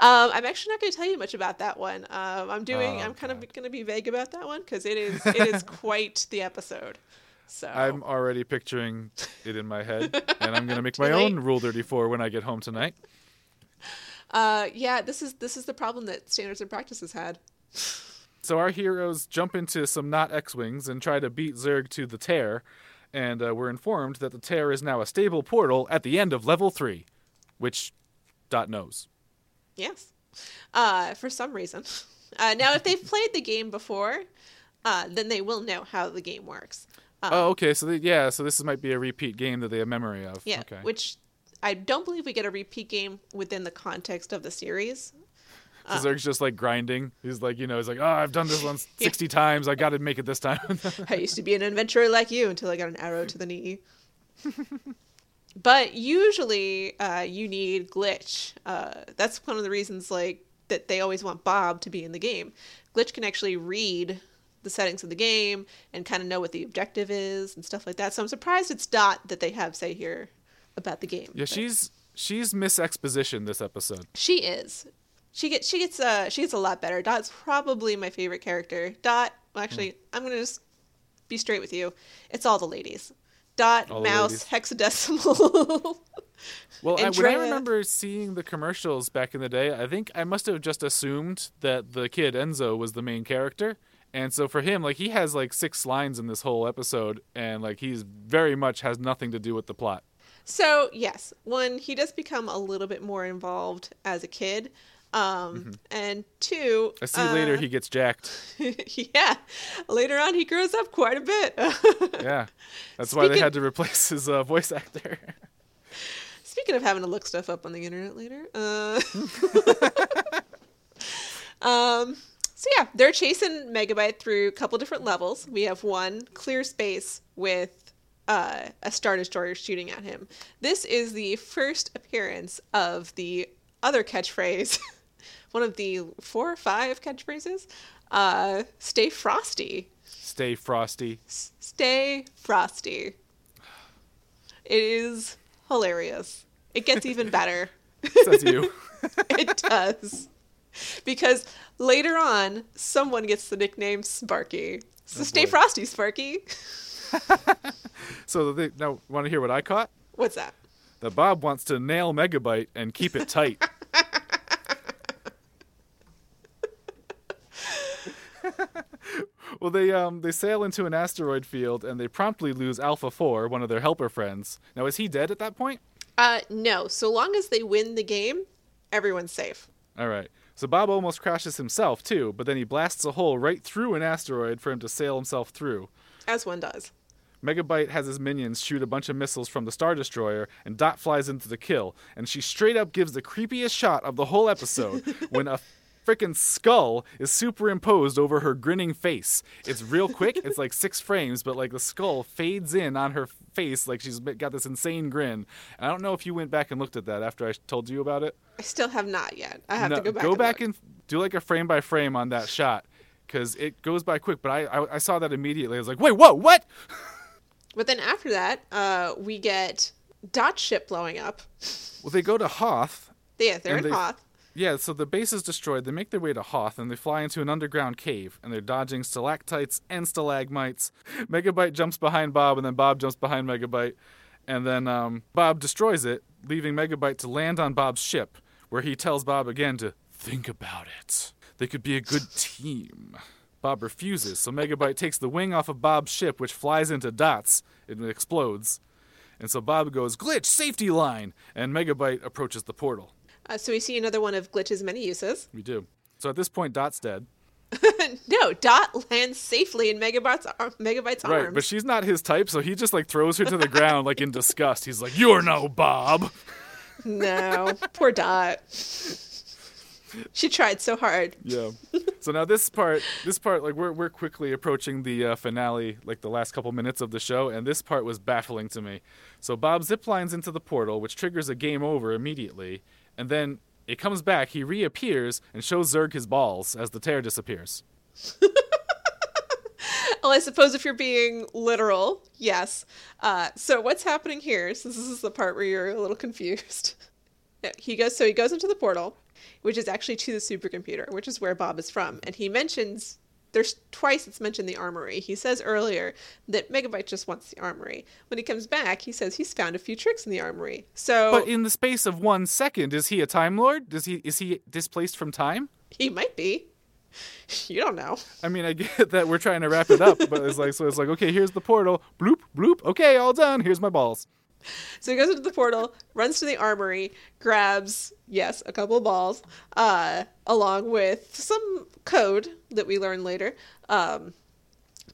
S2: Um, I'm actually not going to tell you much about that one. Um, I'm doing.
S1: Oh,
S2: I'm kind
S1: God.
S2: of going to be vague about that one because it is. <laughs> It is quite the episode. So
S1: I'm already picturing it in my head, and I'm gonna make my <laughs>
S2: late.
S1: own Rule 34 when I get home tonight.
S2: Uh, yeah, this is this is the problem that standards and practices had.
S1: So our heroes jump into some not X-wings and try to beat Zurg to the tear, and uh, we're informed that the tear is now a stable portal at the end of level three, which Dot knows.
S2: Yes, uh, for some reason. <laughs> Uh, now, if they've <laughs> played the game before, uh, then they will know how the game works.
S1: oh, okay. So they, yeah, so this might be a repeat game that they have memory of.
S2: Yeah,
S1: Okay.
S2: which I don't believe we get a repeat game within the context of the series.
S1: So Zurg's just like grinding. He's like, you know, he's like, oh, I've done this once <laughs> 60 times. I got to make it this time. <laughs>
S2: I used to be an adventurer like you until I got an arrow to the knee. <laughs> but usually, uh, you need glitch. Uh, that's one of the reasons, like that they always want Bob to be in the game. Glitch can actually read the settings of the game and kind of know what the objective is and stuff like that. So I'm surprised it's Dot that they have say here about the game.
S1: yeah,
S2: But
S1: she's she's Miss Exposition this episode.
S2: she is. She gets she gets uh she gets a lot better. Dot's probably my favorite character. Dot well, actually I'm gonna just be straight with you. It's all the ladies. Dot,
S1: All
S2: mouse, hexadecimal. <laughs>
S1: Well, I, when I remember seeing the commercials back in the day, I think I must have just assumed that the kid Enzo was the main character. And so for him, like he has like six lines in this whole episode, and like he's very much has nothing to do with the plot.
S2: so yes, one he does become a little bit more involved as a kid. Um and two
S1: Mm-hmm. I see later
S2: uh,
S1: he gets jacked. <laughs>
S2: yeah. Later on he grows up quite a bit. <laughs>
S1: Yeah, that's why they had to replace his uh, voice actor.
S2: Speaking of having to look stuff up on the internet later, uh, <laughs> um, so yeah, they're chasing Megabyte through a couple different levels. We have one clear space with uh, a star destroyer shooting at him. This is the first appearance of the other catchphrase, one of the four or five catchphrases. Uh, stay frosty.
S1: Stay frosty.
S2: S- Stay frosty. It is hilarious. It gets even <laughs> better.
S1: Says you. <laughs>
S2: it does. Because later on, someone gets the nickname Sparky. So stay
S1: Oh, boy.
S2: frosty, Sparky. <laughs>
S1: so they, now, want to hear what I caught?
S2: What's that?
S1: That Bob wants to nail Megabyte and keep it tight. <laughs> well, they um they sail into an asteroid field and they promptly lose Alpha Four, one of their helper friends. Now, is he dead at that point?
S2: Uh, no. So long as they win the game, everyone's safe.
S1: All right. So Bob almost crashes himself too, but then he blasts a hole right through an asteroid for him to sail himself through.
S2: As one does.
S1: Megabyte has his minions shoot a bunch of missiles from the Star Destroyer, and Dot flies into the kill. And she straight up gives the creepiest shot of the whole episode <laughs> when a freaking skull is superimposed over her grinning face. It's real quick, it's like six <laughs> frames, but like the skull fades in on her face like she's got this insane grin. And I don't know if you went back and looked at that after I told you about it.
S2: I still have not yet. I have
S1: No,
S2: to go back.
S1: go
S2: and
S1: back
S2: look.
S1: and do like a frame by frame on that shot. Because it goes by quick, but I, I I saw that immediately. I was like, "Wait, whoa, what?" <laughs>
S2: But then after that, uh, we get Dot ship blowing up.
S1: Well, they go to Hoth,
S2: Yeah, they're in
S1: they-
S2: Hoth.
S1: Yeah, so the base is destroyed. They make their way to Hoth and they fly into an underground cave and they're dodging stalactites and stalagmites. <laughs> Megabyte jumps behind Bob and then Bob jumps behind Megabyte. And then um, Bob destroys it, leaving Megabyte to land on Bob's ship, where he tells Bob again to think about it. They could be a good <laughs> team. Bob refuses, so Megabyte takes the wing off of Bob's ship, which flies into Dots. It explodes. And so Bob goes, Glitch, safety line! And Megabyte approaches the portal.
S2: Uh, so we see another one of Glitch's many uses.
S1: We do. So at this point, Dot's dead. <laughs>
S2: no, Dot lands safely in Megabyte's, ar- Megabyte's
S1: Right,
S2: arms.
S1: but she's not his type, so he just like throws her to the ground like in disgust. He's like, "You're no Bob."
S2: No, poor Dot. She tried so hard.
S1: Yeah. <laughs> So now this part, this part, like we're we're quickly approaching the uh, finale, like the last couple minutes of the show, and this part was baffling to me. So Bob ziplines into the portal, which triggers a game over immediately, and then it comes back. He reappears and shows Zurg his balls as the tear disappears. <laughs>
S2: Well, I suppose if you're being literal, yes. Uh, so what's happening here? So this is the part where you're a little confused. <laughs> he goes, so he goes into the portal, which is actually to the supercomputer, which is where Bob is from, and he mentions there's twice it's mentioned the armory. He says earlier that Megabyte just wants the armory. When he comes back, he says he's found a few tricks in the armory. So
S1: But in the space of one second, is he a Time Lord? Does he is he displaced from time?
S2: he might be. <laughs> You don't know.
S1: I mean, I <laughs> get that we're trying to wrap it up, but it's like so. It's like okay, here's the portal. Bloop bloop. Okay, all done. Here's my balls. <laughs>
S2: So he goes into the portal, runs to the armory, grabs, yes, a couple of balls, uh, along with some code that we learn later, um,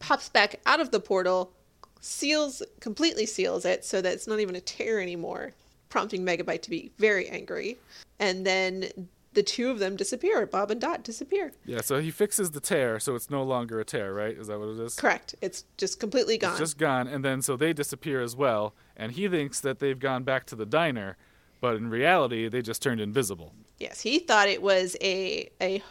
S2: pops back out of the portal, seals, completely seals it so that it's not even a tear anymore, prompting Megabyte to be very angry. And then the two of them disappear. Bob and Dot disappear.
S1: Yeah. So he fixes the tear, so it's no longer a tear, right? Is that what it is?
S2: Correct. It's just completely gone.
S1: It's just gone, and then so they disappear as well, and he thinks that they've gone back to the diner, but in reality, they just turned invisible.
S2: Yes, he thought it was a a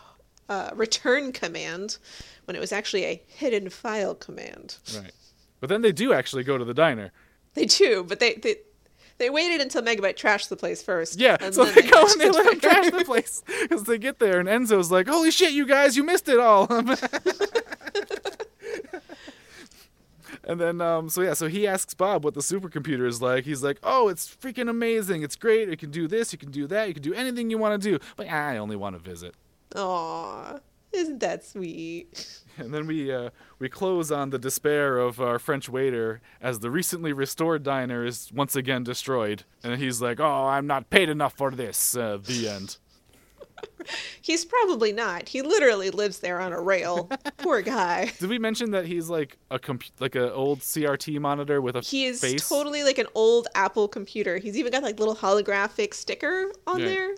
S2: uh, return command when it was actually a hidden file command.
S1: Right. But then they do actually go to the diner.
S2: They do, but they they, they waited until Megabyte trashed the place first.
S1: Yeah,
S2: and
S1: so
S2: then
S1: they go and they
S2: the
S1: let him trash the place <laughs> because they get there and Enzo's like, "Holy shit, you guys, you missed it all." <laughs> <laughs> and then, um, so yeah, so he asks Bob what the supercomputer is like. He's like, "Oh, it's freaking amazing! It's great! You can do this, you can do that, you can do anything you want to do." But I only want to visit.
S2: Aw, isn't that sweet? <laughs>
S1: And then we uh, we close on the despair of our French waiter as the recently restored diner is once again destroyed, and he's like, "Oh, I'm not paid enough for this." Uh, the end.
S2: He's probably not. He literally lives there on a rail. Poor guy. <laughs>
S1: Did we mention that he's like a comp- like an old CRT monitor with a
S2: He is
S1: face?
S2: totally like an old Apple computer. He's even got like little holographic sticker on
S1: Yeah.
S2: there.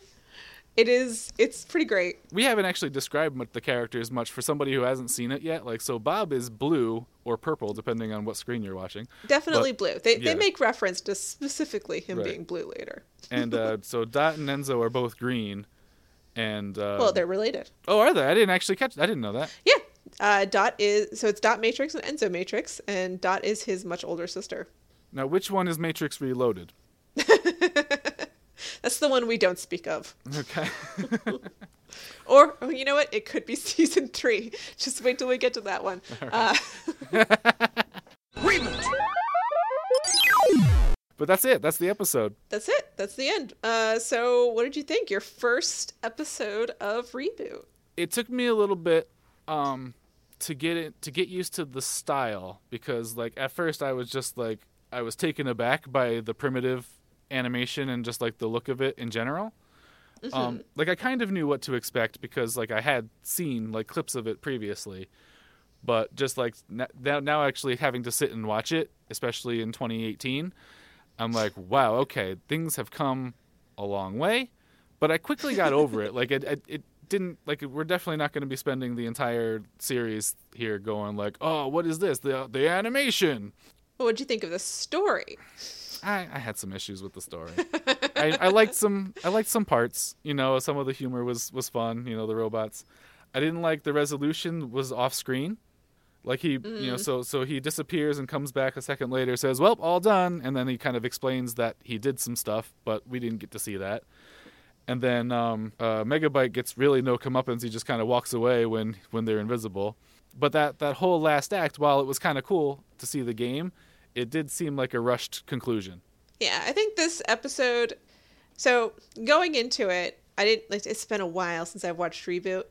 S2: It is. It's pretty great.
S1: we haven't actually described the characters much for somebody who hasn't seen it yet. Like, so Bob is blue or purple, depending on what screen you're watching.
S2: Definitely
S1: But-
S2: blue. They
S1: yeah.
S2: they make reference to specifically him
S1: Right.
S2: being blue later.
S1: And uh, <laughs> so Dot and Enzo are both green. And uh,
S2: Well, they're related.
S1: oh, are they? I didn't actually catch. I didn't know that.
S2: Yeah. Uh, Dot is so it's Dot Matrix and Enzo Matrix, and Dot is his much older sister.
S1: Now, which one is Matrix Reloaded? <laughs>
S2: That's the one we don't speak of.
S1: Okay. <laughs>
S2: Or oh, you know what? It could be <laughs> season three. Just wait till we get to that one. Uh,
S1: but that's it. That's the episode.
S2: that's it. That's the end. Uh, so what did you think? Your first episode of reboot.
S1: it took me a little bit um to get it to get used to the style because like at first I was just like I was taken aback by the primitive animation and just like the look of it in general. Um like I kind of knew what to expect because like I had seen like clips of it previously. But just like now now actually having to sit and watch it, especially in 2018, I'm like, wow, okay, things have come a long way, but I quickly got over it. Like it, it, it didn't like we're definitely not going to be spending the entire series here going like, oh, what is this? The the animation.
S2: What did you think of the story?
S1: I, I had some issues with the story. <laughs> I, I liked some I liked some parts. You know, some of the humor was was fun. You know, the robots. I didn't like the resolution was off screen. Like he, you know, so so he disappears and comes back a second later, says, "Well, all done," and then he kind of explains that he did some stuff, but we didn't get to see that. And then um, uh, Megabyte gets really no comeuppance. He just kind of walks away when when they're invisible. But that that whole last act, while it was kind of cool to see the game, it did seem like a rushed conclusion.
S2: Yeah, I think this episode. So going into it, I didn't. Like, it's been a while since I've watched reboot,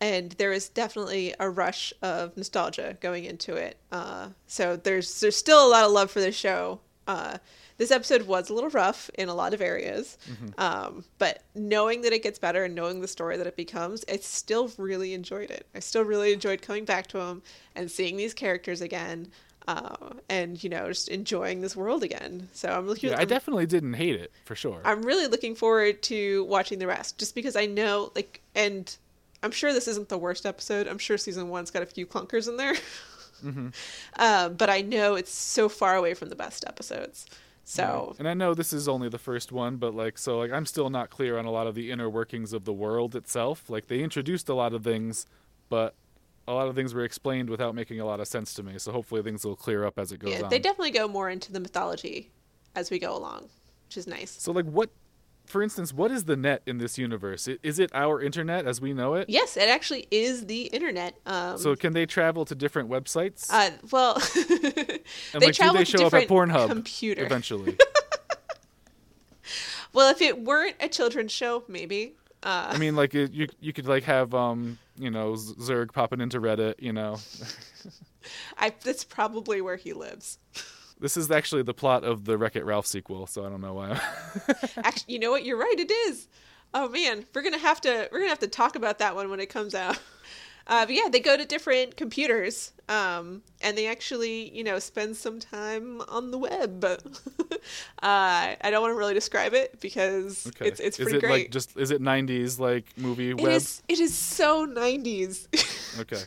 S2: and there is definitely a rush of nostalgia going into it. Uh, so there's there's still a lot of love for this show. Uh, this episode was a little rough in a lot of areas, um, but knowing that it gets better and knowing the story that it becomes, I still really enjoyed it. I still really enjoyed coming back to them and seeing these characters again. Uh, and you know, just enjoying this world again. So I'm looking.
S1: Yeah, I
S2: I'm-
S1: definitely didn't hate it for sure.
S2: I'm really looking forward to watching the rest, just because I know, like, and I'm sure this isn't the worst episode. I'm sure season one's got a few clunkers in there, <laughs> uh, but I know it's so far away from the best episodes. So
S1: and I know this is only the first one, but like so like I'm still not clear on a lot of the inner workings of the world itself. Like they introduced a lot of things, but a lot of things were explained without making a lot of sense to me. So hopefully things will clear up as it goes
S2: yeah,
S1: on.
S2: they definitely go more into the mythology as we go along, which is nice.
S1: so like what for instance, what is the net in this universe? Is it our internet as we know it?
S2: Yes, it actually is the internet. Um,
S1: So can they travel to different websites?
S2: uh, well, <laughs>
S1: and
S2: they
S1: like,
S2: travel
S1: they
S2: to
S1: show up at
S2: different
S1: Pornhub
S2: computer.
S1: eventually? <laughs>
S2: well, if it weren't a children's show, maybe. Uh,
S1: I mean, like it, you you could like have um you know Zurg popping into Reddit. You know,
S2: I, that's probably where he lives. <laughs>
S1: this is actually the plot of the Wreck It Ralph sequel, so I don't know why. <laughs>
S2: Actually, you know what? You're right. It is. Oh man, we're gonna have to we're gonna have to talk about that one when it comes out. <laughs> Uh, but yeah, they go to different computers, um, and they actually, you know, spend some time on the web. <laughs> uh, I don't want to really describe it because
S1: Okay,
S2: it's it's
S1: is
S2: pretty
S1: it
S2: great.
S1: like just is it '90s like movie
S2: It
S1: web?
S2: is it is so 90s.
S1: Okay,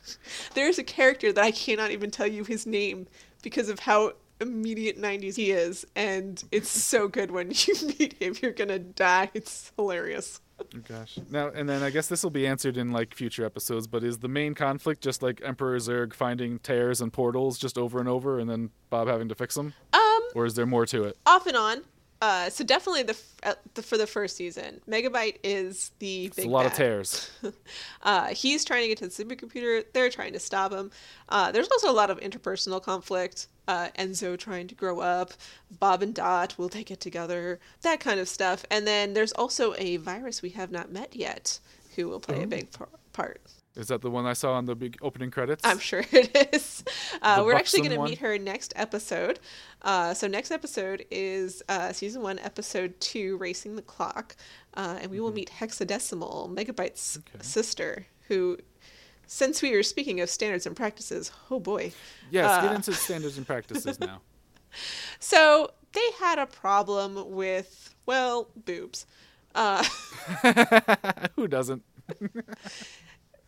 S2: There's a character that I cannot even tell you his name because of how immediate 90s he is, and it's so good when you <laughs> meet him. You're gonna die. It's hilarious.
S1: Oh, gosh. Now and then I guess this will be answered in like future episodes. But is the main conflict just like Emperor Zurg finding tears and portals just over and over, and then Bob having to fix them,
S2: Um,
S1: or is there more to it?
S2: off and on. Uh, so definitely the, f- uh, the for the first season, Megabyte is the
S1: It's
S2: big
S1: a lot of tears. <laughs>
S2: Uh, he's trying to get to the supercomputer. They're trying to stop him. Uh, there's also a lot of interpersonal conflict. Uh, Enzo trying to grow up. Bob and Dot, will they get together? That kind of stuff. And then there's also a virus we have not met yet who will play a big par- part.
S1: Is that the one I saw on the big opening credits?
S2: I'm sure <laughs> it is. Uh, we're actually going to meet her next episode. Uh, so next episode is uh, season one, episode two, racing the clock, uh, and we will meet Hexadecimal, Megabyte's
S1: Mm-hmm. Okay.
S2: sister, who, since we were speaking of standards and practices, oh boy.
S1: Yes, get
S2: Uh,
S1: into standards and practices <laughs> now.
S2: So they had a problem with well boobs. Uh, <laughs>
S1: Who doesn't? <laughs>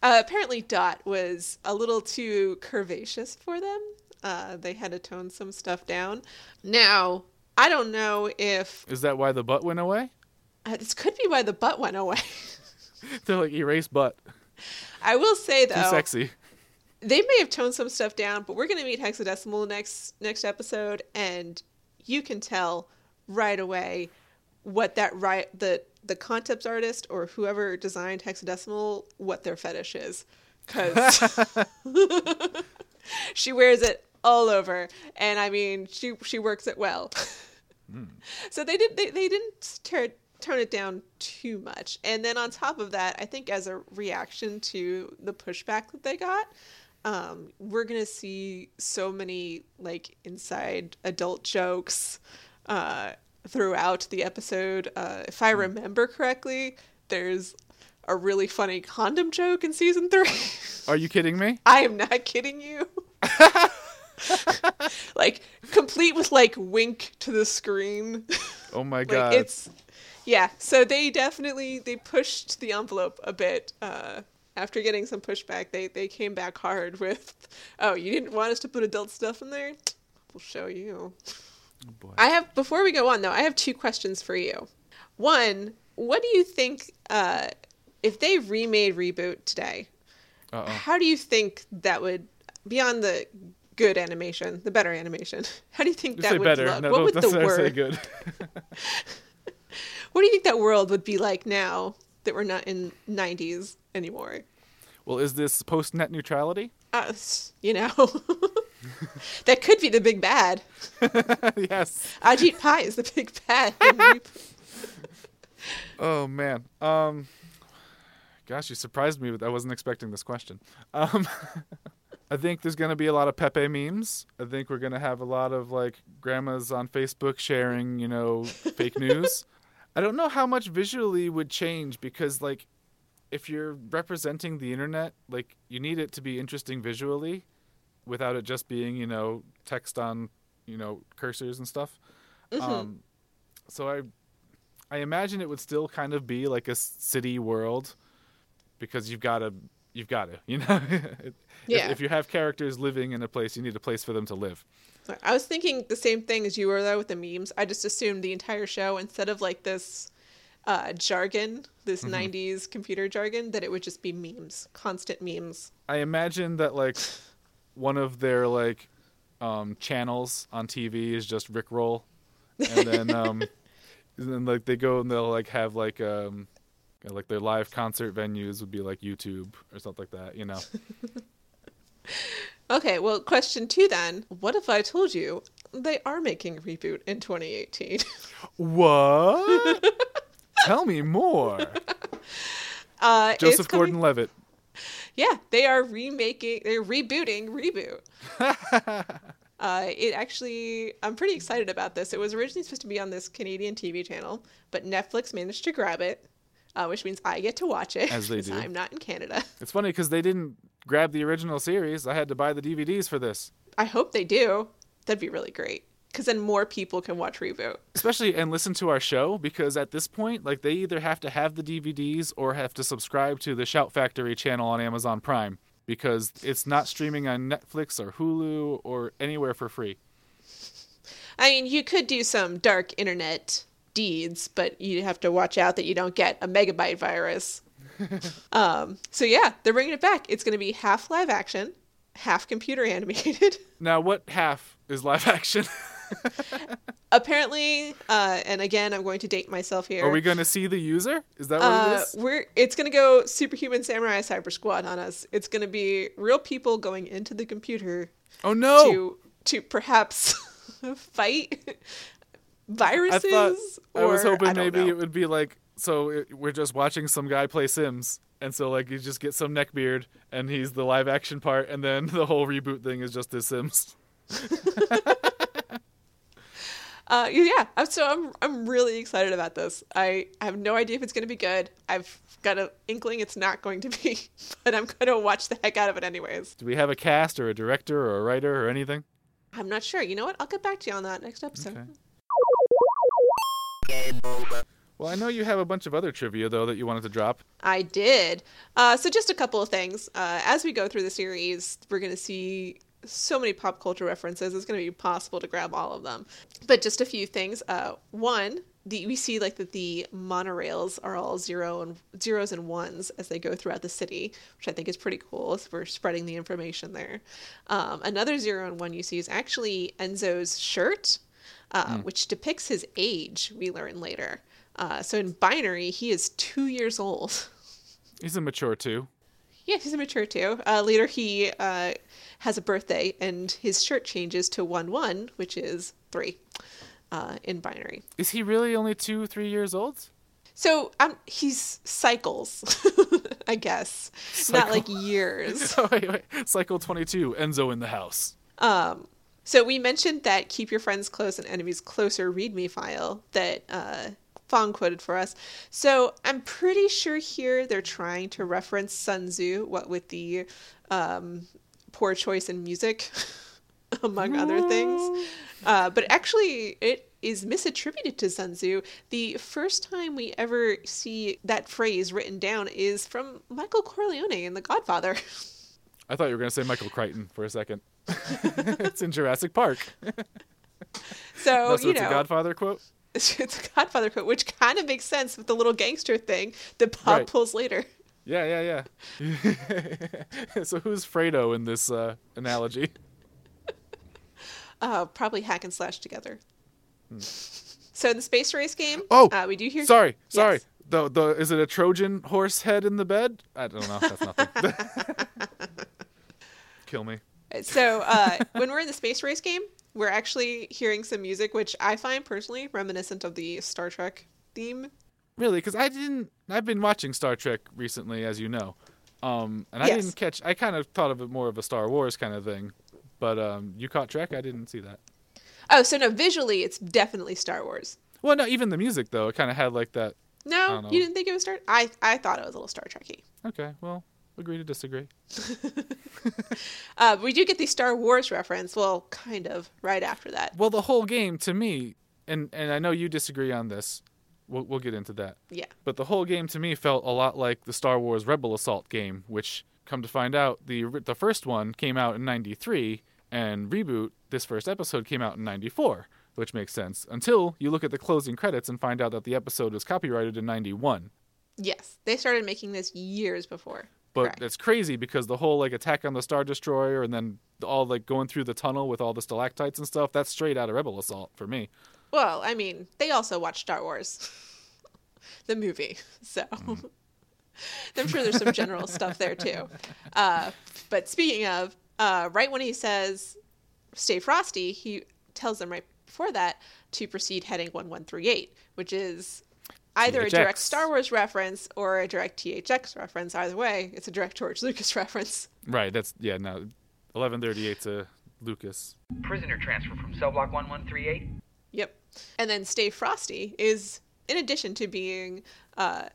S2: Uh, apparently, Dot was a little too curvaceous for them. Uh, they had to tone some stuff down. Now, I don't know if
S1: Is that why the butt went away?
S2: uh, this could be why the butt went away.
S1: They're like erase butt.
S2: I will say though, Too
S1: sexy.
S2: they may have toned some stuff down, but we're going to meet Hexadecimal next next episode, and you can tell right away what that right the the concept artist or whoever designed Hexadecimal what their fetish is, because <laughs> <laughs> she wears it all over, and I mean she she works it well. Hmm. So they did they, they didn't tear, tone it down too much. And then on top of that, I think as a reaction to the pushback that they got, um, we're gonna see so many like inside adult jokes uh, throughout the episode. Uh, if I remember correctly, there's a really funny condom joke in season three.
S1: Are you kidding me? <laughs>
S2: I am not kidding you. <laughs> <laughs> like complete with like wink to the screen.
S1: Oh my
S2: like
S1: god.
S2: it's yeah. So they definitely they pushed the envelope a bit. Uh, after getting some pushback, they they came back hard with, "Oh, you didn't want us to put adult stuff in there? We'll show you."
S1: Oh boy.
S2: I have before we go on though, I have two questions for you. One, what do you think uh, if they remade reboot today?
S1: Uh-oh.
S2: How do you think that would beyond the good animation, the better animation? <laughs> How do you think that would
S1: better.
S2: look?
S1: No,
S2: what would the
S1: say
S2: word?
S1: good. <laughs>
S2: What do you think that world would be like now that we're not in '90s anymore?
S1: well, is this post net neutrality?
S2: Us, you know, <laughs> that could be the big bad. <laughs>
S1: yes.
S2: Ajit Pai is the big bad. <laughs>
S1: Oh man. Um gosh, you surprised me with I wasn't expecting this question. Um I think there's going to be a lot of Pepe memes. I think we're going to have a lot of like grandmas on Facebook sharing, you know, fake news. I don't know how much visually would change because like if you're representing the internet, like you need it to be interesting visually without it just being, you know, text on, you know, cursors and stuff. Um so I I imagine it would still kind of be like a city world because you've got to you've got to, <laughs> you know. <laughs> If-
S2: Yeah.
S1: If, you have characters living in a place, you need a place for them to live.
S2: I was thinking the same thing as you were though with the memes. I just assumed the entire show instead of like this uh, jargon, this
S1: Mm-hmm.
S2: '90s computer jargon, that it would just be memes, constant memes.
S1: I imagine that like one of their like um, channels on TV is just Rickroll, and then <laughs> um, And then like they go and they'll like have like um like their live concert venues would be like YouTube or something like that, you know. <laughs>
S2: Okay, well, question two then. What if I told you they are making a reboot in 2018?
S1: what? <laughs> Tell me more. <laughs>
S2: Uh,
S1: Joseph Gordon-Levitt.
S2: Yeah, they are remaking, they're rebooting Reboot. <laughs> uh, it actually, I'm pretty excited about this. It was originally supposed to be on this Canadian TV channel, but Netflix managed to grab it, uh, which means I get to watch it.
S1: As they do.
S2: I'm not in Canada.
S1: It's funny because they didn't grab the original series. I had to buy the DVDs for this.
S2: I hope they do. That'd be really great. Because then more people can watch Reboot.
S1: especially and listen to our show because at this point like they either have to have the DVDs or have to subscribe to the Shout Factory channel on Amazon Prime because it's not streaming on Netflix or Hulu or anywhere for free.
S2: I mean, you could do some dark internet deeds, but you have to watch out that you don't get a megabyte virus. <laughs> um, so yeah, they're bringing it back. It's going to be half live action, half computer animated. <laughs>
S1: Now, what half is live action? <laughs>
S2: Apparently, uh, and again, I'm going to date myself here.
S1: Are we going to see the user? Is that what
S2: uh,
S1: it is?
S2: we're it's going to go superhuman samurai cyber squad on us. It's going to be real people going into the computer
S1: Oh no!
S2: to to perhaps fight
S1: I
S2: viruses.
S1: thought I was hoping
S2: don't
S1: maybe
S2: know.
S1: it would be like so it, we're just watching some guy play Sims and so like you just get some neckbeard and he's the live action part and then the whole reboot thing is just his Sims. <laughs>
S2: Uh, yeah, I'm- so I'm I'm really excited about this. I have no idea if it's going to be good. I've got an inkling it's not going to be, <laughs> but I'm going to watch the heck out of it anyways.
S1: Do we have a cast or a director or a writer or anything?
S2: I'm not sure. You know what? I'll get back to you on that next episode.
S1: Okay. Well, I know you have a bunch of other trivia though that you wanted to drop.
S2: I did. Uh, so just a couple of things. Uh, as we go through the series, we're going to see so many pop culture references. It's going to be impossible to grab all of them. But just a few things. Uh, one, the, we see like that the monorails are all zero and zeros and ones as they go throughout the city, which I think is pretty cool. So we're spreading the information there. Um, another zero and one you see is actually Enzo's shirt, uh, which depicts his age. We learn later. Uh, so in binary, he is two years old.
S1: He's a mature too.
S2: Yeah, he's a mature too. Uh, later, he uh, has a birthday, and his shirt changes to one one, which is three uh, in binary.
S1: Is he really only two, three years old?
S2: So um, he's cycles, <laughs> I guess, not like years.
S1: Oh, <laughs> wait, wait. Cycle 22, Enzo in the house.
S2: So we mentioned that keep your friends close and enemies closer README file that uh, Phong quoted for us. So I'm pretty sure here they're trying to reference Sun Tzu, what with the um, poor choice in music, <laughs> among other things. Uh, but actually, it is misattributed to Sun Tzu. The first time we ever see that phrase written down is from Michael Corleone in The Godfather. <laughs>
S1: I thought you were going to say Michael Crichton for a second. <laughs> it's in Jurassic Park. <laughs>
S2: So,
S1: That's
S2: you
S1: what's
S2: know.
S1: a Godfather quote? <laughs>
S2: it's a Godfather quote, which kind of makes sense with the little gangster thing that Bob
S1: Right.
S2: pulls later.
S1: Yeah, yeah, yeah. so who's Fredo in this uh, analogy?
S2: Uh, probably hack and slash together. So in the space race game,
S1: Hmm. Oh,
S2: uh, we do hear.
S1: Sorry, sorry.
S2: Yes.
S1: The the is it a Trojan horse head in the bed? I don't know. That's nothing. Kill me.
S2: So uh, when we're in the space race game, we're actually hearing some music, which I find personally reminiscent of the Star Trek theme.
S1: Really, because I didn't. I've been watching Star Trek recently, as you know, um, and I
S2: Yes.
S1: didn't catch. I kind of thought of it more of a Star Wars kind of thing, but um, you caught Trek. I didn't see that.
S2: Oh, so no, visually it's definitely Star Wars.
S1: Well, no, even the music though, it kind of had like that.
S2: No, you didn't think it was Star. I I thought it was a little Star Trekky.
S1: Okay, well, agree to disagree. <laughs>
S2: Uh, we do get the Star Wars reference. Well, kind of right after that.
S1: Well, the whole game to me, and and I know you disagree on this. We'll we'll get into that.
S2: Yeah.
S1: But the whole game to me felt a lot like the Star Wars Rebel Assault game, which come to find out the the first one came out in 93 and reboot this first episode came out in 94, which makes sense until you look at the closing credits and find out that the episode was copyrighted in 91.
S2: Yes, they started making this years before.
S1: But
S2: Correct.
S1: it's crazy because the whole like attack on the Star Destroyer and then all like going through the tunnel with all the stalactites and stuff, that's straight out of Rebel Assault for me.
S2: Well, I mean, they also watch Star Wars, <laughs> the movie, <laughs> so <laughs> I'm sure there's some general stuff there too. Uh, but speaking of, uh, right when he says "Stay frosty," he tells them right before that to proceed heading 1138, which is either a direct Star Wars reference or a direct THX reference. Either way, it's a direct George Lucas <laughs> reference.
S1: Right. That's yeah. No, eleven thirty eight to Lucas.
S6: Prisoner transfer from cell block 1138.
S2: Yep. And then Stay Frosty is, in addition to being uh,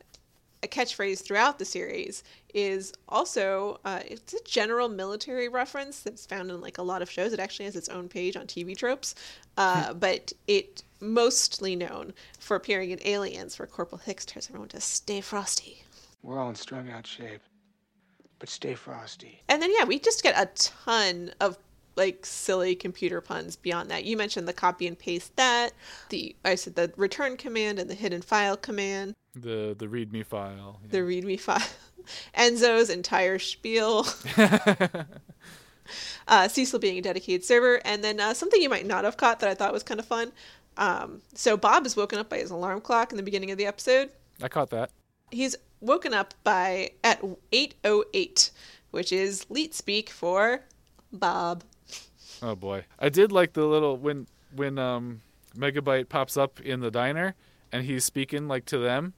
S2: a catchphrase throughout the series, is also uh, it's a general military reference that's found in like a lot of shows. It actually has its own page on TV tropes, uh, but it mostly known for appearing in Aliens, where Corporal Hicks tells everyone to stay frosty.
S7: We're all in strung out shape. But stay frosty.
S2: And then yeah, we just get a ton of like silly computer puns beyond that. You mentioned the copy and paste that, the I said the return command and the hidden file command,
S1: The the README file. yeah.
S2: the readme file, <laughs> Enzo's entire spiel. <laughs> uh, Cecil being a dedicated server, and then uh, something you might not have caught that I thought was kind of fun. Um, so Bob is woken up by his alarm clock in the beginning of the episode.
S1: I caught that.
S2: He's woken up by at 8:08, which is leet speak for Bob.
S1: Oh boy, I did like the little when when um Megabyte pops up in the diner and he's speaking like to them,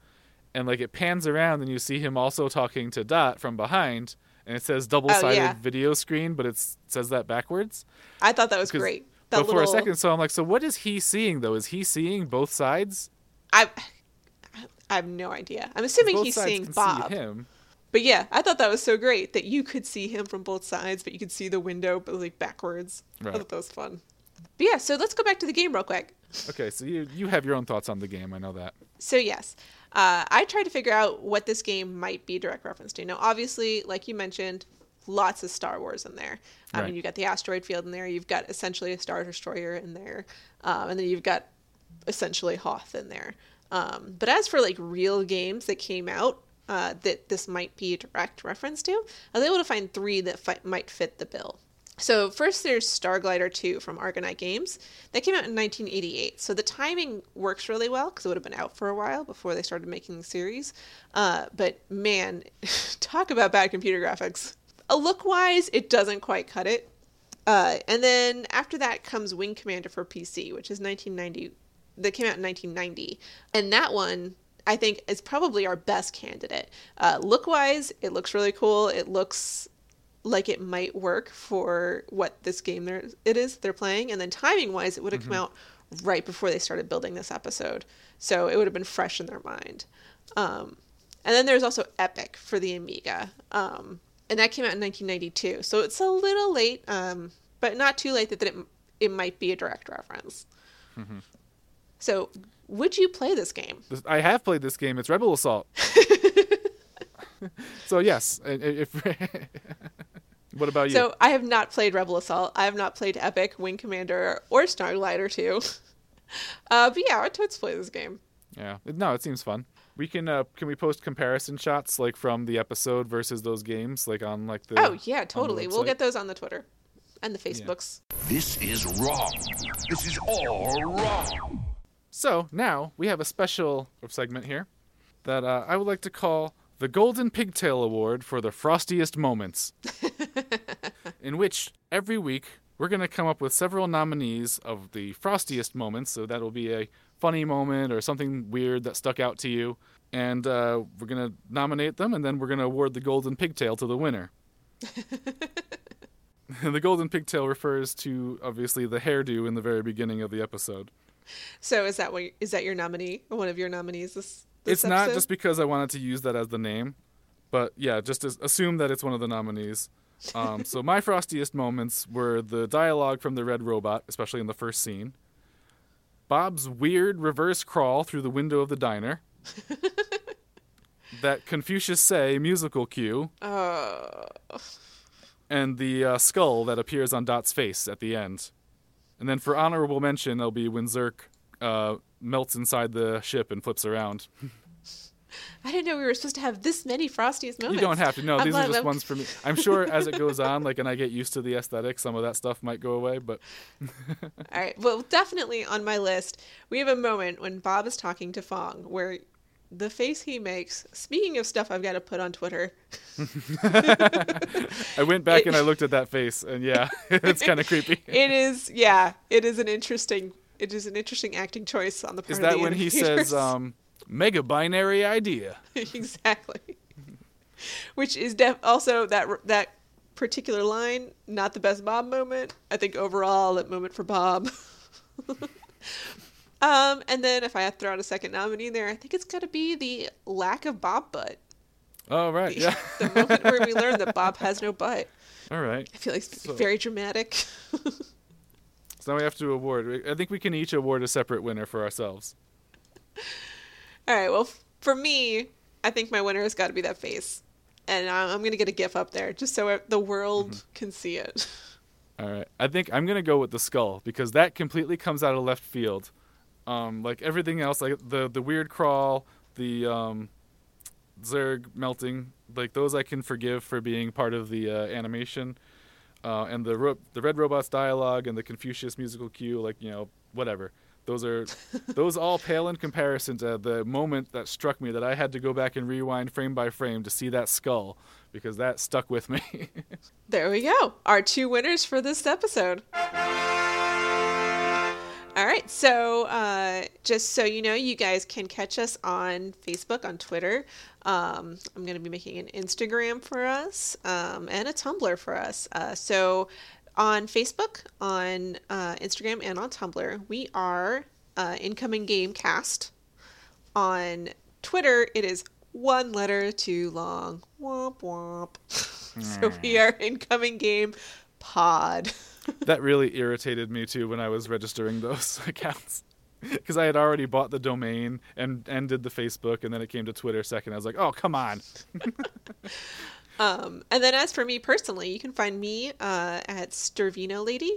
S1: and like it pans around and you see him also talking to Dot from behind, and it says double oh, sided
S2: yeah.
S1: video screen, but it's, it says that backwards.
S2: I thought that was great. That
S1: but for a second, so I'm like, so what is he seeing though? Is he seeing both sides?
S2: I I have no idea. I'm assuming he's seeing Bob.
S1: See him.
S2: But yeah, I thought that was so great that you could see him from both sides, but you could see the window, but like backwards.
S1: Right.
S2: I thought that was fun. But yeah, so let's go back to the game real quick.
S1: Okay, so you you have your own thoughts on the game. I know that.
S2: So yes, uh, I tried to figure out what this game might be direct reference to. Now, obviously, like you mentioned, lots of Star Wars in there. I mean, you've got the asteroid field in there. You've got essentially a Star Destroyer in there, um, and then you've got essentially Hoth in there. Um, but as for like real games that came out uh, that this might be a direct reference to, I was able to find three that fi- might fit the bill. So first, there's Starglider 2 from Argonaut Games. That came out in 1988. So the timing works really well because it would have been out for a while before they started making the series. Uh, but man, <laughs> talk about bad computer graphics. Uh, look-wise, it doesn't quite cut it. Uh, and then after that comes Wing Commander for PC, which is 1990. That came out in 1990, and that one I think is probably our best candidate. Uh, look-wise, it looks really cool. It looks like it might work for what this game there it is they're playing, and then timing-wise, it would have come out right before they started building this episode, so it would have been fresh in their mind. Um, and then there's also Epic for the Amiga. Um, and that came out in 1992. So it's a little late, um, but not too late that, that it, it might be a direct reference. So, would you play this game?
S1: I have played this game. It's Rebel Assault. <laughs> so yes, if what about you?
S2: So, I have not played Rebel Assault. I have not played Epic, Wing Commander, or Starglider 2. Uh, but yeah, I'd totes play this game.
S1: yeah, no, it seems fun. We can uh, can we post comparison shots like from the episode versus those games like on like the
S2: oh, yeah, totally. We'll get those on the Twitter and the Facebooks.
S8: This is wrong. This is all wrong.
S1: So now we have a special segment here that uh, I would like to call the Golden Pigtail Award for the Frostiest Moments, <laughs> in which every week we're going to come up with several nominees of the frostiest moments. So that'll be a funny moment or something weird that stuck out to you. And uh, we're going to nominate them, and then we're going to award the Golden Pigtail to the winner. <laughs> <laughs> the Golden Pigtail refers to, obviously, the hairdo in the very beginning of the episode.
S2: So, is that what, is that your nominee? One of your nominees this,
S1: it's not just because I wanted to use that as the name, but yeah, just as, assume that it's one of the nominees. Um, so my frostiest moments were the dialogue from the Red Robot, especially in the first scene. Bob's weird reverse crawl through the window of the diner. <laughs> that Confucius say musical cue. And the uh, skull that appears on Dot's face at the end. And then for honorable mention, there'll be when Zurg uh, melts inside the ship and flips around. <laughs>
S2: I didn't know we were supposed to have this many Frostiest moments.
S1: You don't have to. No,
S2: I'm
S1: these are just
S2: I'm-
S1: ones for me. I'm sure as it goes on, like, and I get used to the aesthetic, some of that stuff might go away. But <laughs>
S2: All right. Well, definitely on my list, we have a moment when Bob is talking to Phong where the face he makes, speaking of stuff I've got to put on Twitter, <laughs>
S1: I went back and I looked at that face, and yeah, it's kind of creepy.
S2: it is, yeah, it is an interesting, it is an interesting acting choice on the part
S1: Is
S2: of the bigger.
S1: Is that when he says, um, "mega binary idea"? <laughs>
S2: exactly. Which is def- also that that particular line, not the best Bob moment. I think overall that moment for Bob. <laughs> um, and then if I have to throw out a second nominee there, I think it's got to be the lack of Bob butt.
S1: Oh right, yeah. <laughs>
S2: The moment where we learn that Bob has no butt.
S1: All right.
S2: I feel like it's
S1: So-
S2: very dramatic.
S1: So now we have to award. I think we can each award a separate winner for ourselves.
S2: All right. Well, for me, I think my winner has got to be that face, and I'm, gonna get a GIF up there just so the world
S1: Mm-hmm.
S2: can see it.
S1: All right. I think I'm gonna go with the skull because that completely comes out of left field. Um, like everything else, like the the weird crawl, the um, Zurg melting, like those I can forgive for being part of the uh, animation, uh, and the ro- the Red Robot's dialogue and the Confucius musical cue, like you know whatever. Those are <laughs> those all pale in comparison to the moment that struck me that I had to go back and rewind frame by frame to see that skull because that stuck with me. <laughs>
S2: There we go. Our two winners for this episode. All right. So, uh, just so you know, you guys can catch us on Facebook, on Twitter. Um, I'm going to be making an Instagram for us um, and a Tumblr for us. Uh, so, on Facebook, on uh, Instagram, and on Tumblr, we are uh, Incoming Game Cast. On Twitter, it is one letter too long. Womp womp. <laughs> so we are Incoming Game Pod. <laughs>
S1: that really irritated me too when I was registering those <laughs> accounts. Because I had already bought the domain and, and did the Facebook, and then it came to Twitter second. I was like, oh, come on. <laughs>
S2: Um, and then as for me personally, you can find me uh, at Stervino Lady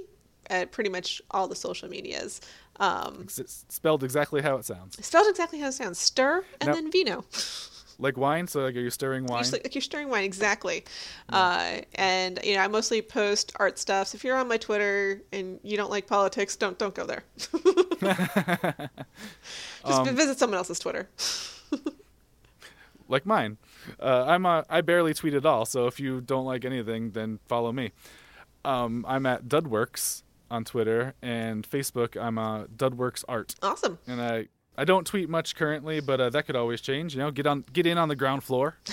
S2: at pretty much all the social medias. Um,
S1: It's- spelled exactly how it sounds.
S2: spelled exactly how it sounds: stir and
S1: Now-
S2: then vino.
S1: Like wine, so like, are you stirring wine?
S2: Usually, like you're stirring wine, exactly. Uh, and you know, I mostly post art stuff. So if you're on my Twitter and you don't like politics, don't don't go there. <laughs> Just
S1: Um,
S2: visit someone else's Twitter. <laughs>
S1: like mine. Uh, I'm uh, I barely tweet at all, so if you don't like anything, then follow me. Um, I'm at Dudworks on Twitter and Facebook. I'm uh, Dudworks Art,
S2: Awesome.
S1: and I I don't tweet much currently, but uh, that could always change. You know, get on get in on the ground floor. <laughs>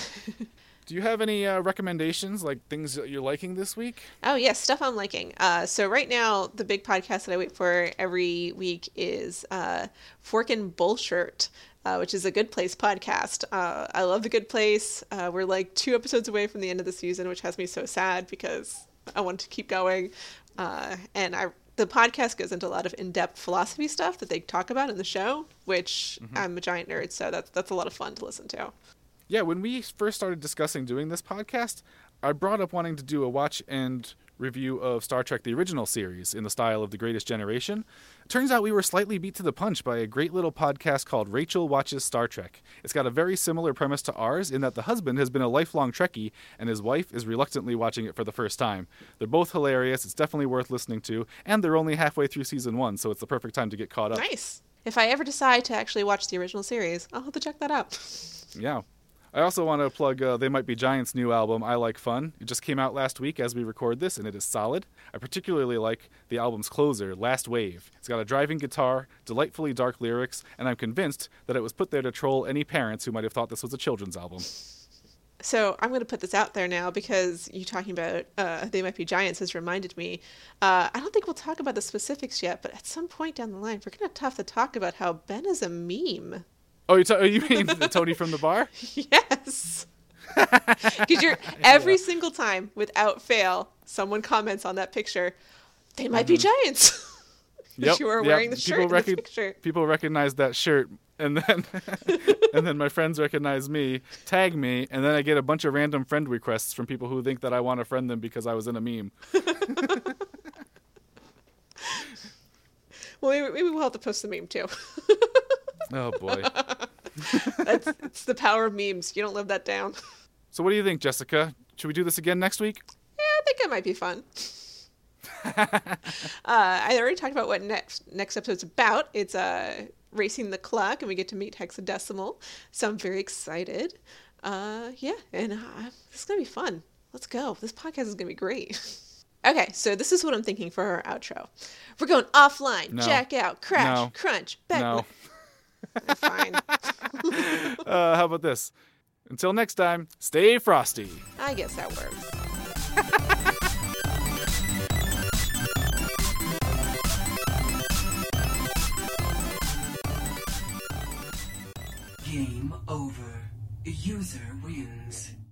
S1: Do you have any uh, recommendations, like things that you're liking this week?
S2: Oh yes, stuff I'm liking. Uh, so right now, the big podcast that I wait for every week is uh, and Bullshirt, uh, which is a Good Place podcast. Uh, I love the Good Place. Uh, we're like two episodes away from the end of the season, which has me so sad because I want to keep going. Uh, and I the podcast goes into a lot of in-depth philosophy stuff that they talk about in the show, which mm-hmm. I'm a giant nerd, so that's that's a lot of fun to listen to.
S1: Yeah, when we first started discussing doing this podcast, I brought up wanting to do a watch and review of Star Trek the original series in the style of The Greatest Generation. Turns out we were slightly beat to the punch by a great little podcast called Rachel Watches Star Trek. It's got a very similar premise to ours in that the husband has been a lifelong Trekkie and his wife is reluctantly watching it for the first time. They're both hilarious, it's definitely worth listening to, and they're only halfway through season one, so it's the perfect time to get caught up.
S2: Nice. If I ever decide to actually watch the original series, I'll have to check that out.
S1: Yeah. I also want to plug uh, They Might Be Giants' new album, I Like Fun. It just came out last week as we record this, and it is solid. I particularly like the album's closer, Last Wave. It's got a driving guitar, delightfully dark lyrics, and I'm convinced that it was put there to troll any parents who might have thought this was a children's album.
S2: So I'm going to put this out there now because you talking about uh, they might be giants has reminded me. Uh, I don't think we'll talk about the specifics yet, but at some point down the line, we're going to have to talk about how Ben is a meme.
S1: Oh, you, t- oh, you mean <laughs> Tony from the bar?
S2: Yes. <laughs> Because you're every single time, without fail, someone comments on that picture. They might be mm-hmm. giants. <laughs>
S1: Yep.
S2: you were
S1: yep.
S2: wearing the shirt in the picture.
S1: People recognize that shirt, and then and then my friends recognize me, tag me, and then I get a bunch of random friend requests from people who think that I want to friend them because I was in a meme.
S2: Well, maybe, maybe we'll have to post the meme too.
S1: Oh boy. <laughs>
S2: That's it's the power of memes. You don't live that down.
S1: So, what do you think, Jessica? Should we do this again next week?
S2: Yeah, I think it might be fun. <laughs> uh, I already talked about what next next episode's about. It's uh, racing the clock, and we get to meet Hexadecimal. So I'm very excited. Uh, yeah, and uh, this is gonna be fun. Let's go. This podcast is gonna be great. <laughs> okay, so this is what I'm thinking for our outro. We're going offline,
S1: No.
S2: jack out, crash,
S1: No.
S2: crunch, back.
S1: No.
S2: Fine. <laughs>
S1: uh, how about this? Until next time, stay frosty.
S2: I guess that works. Game over. User wins.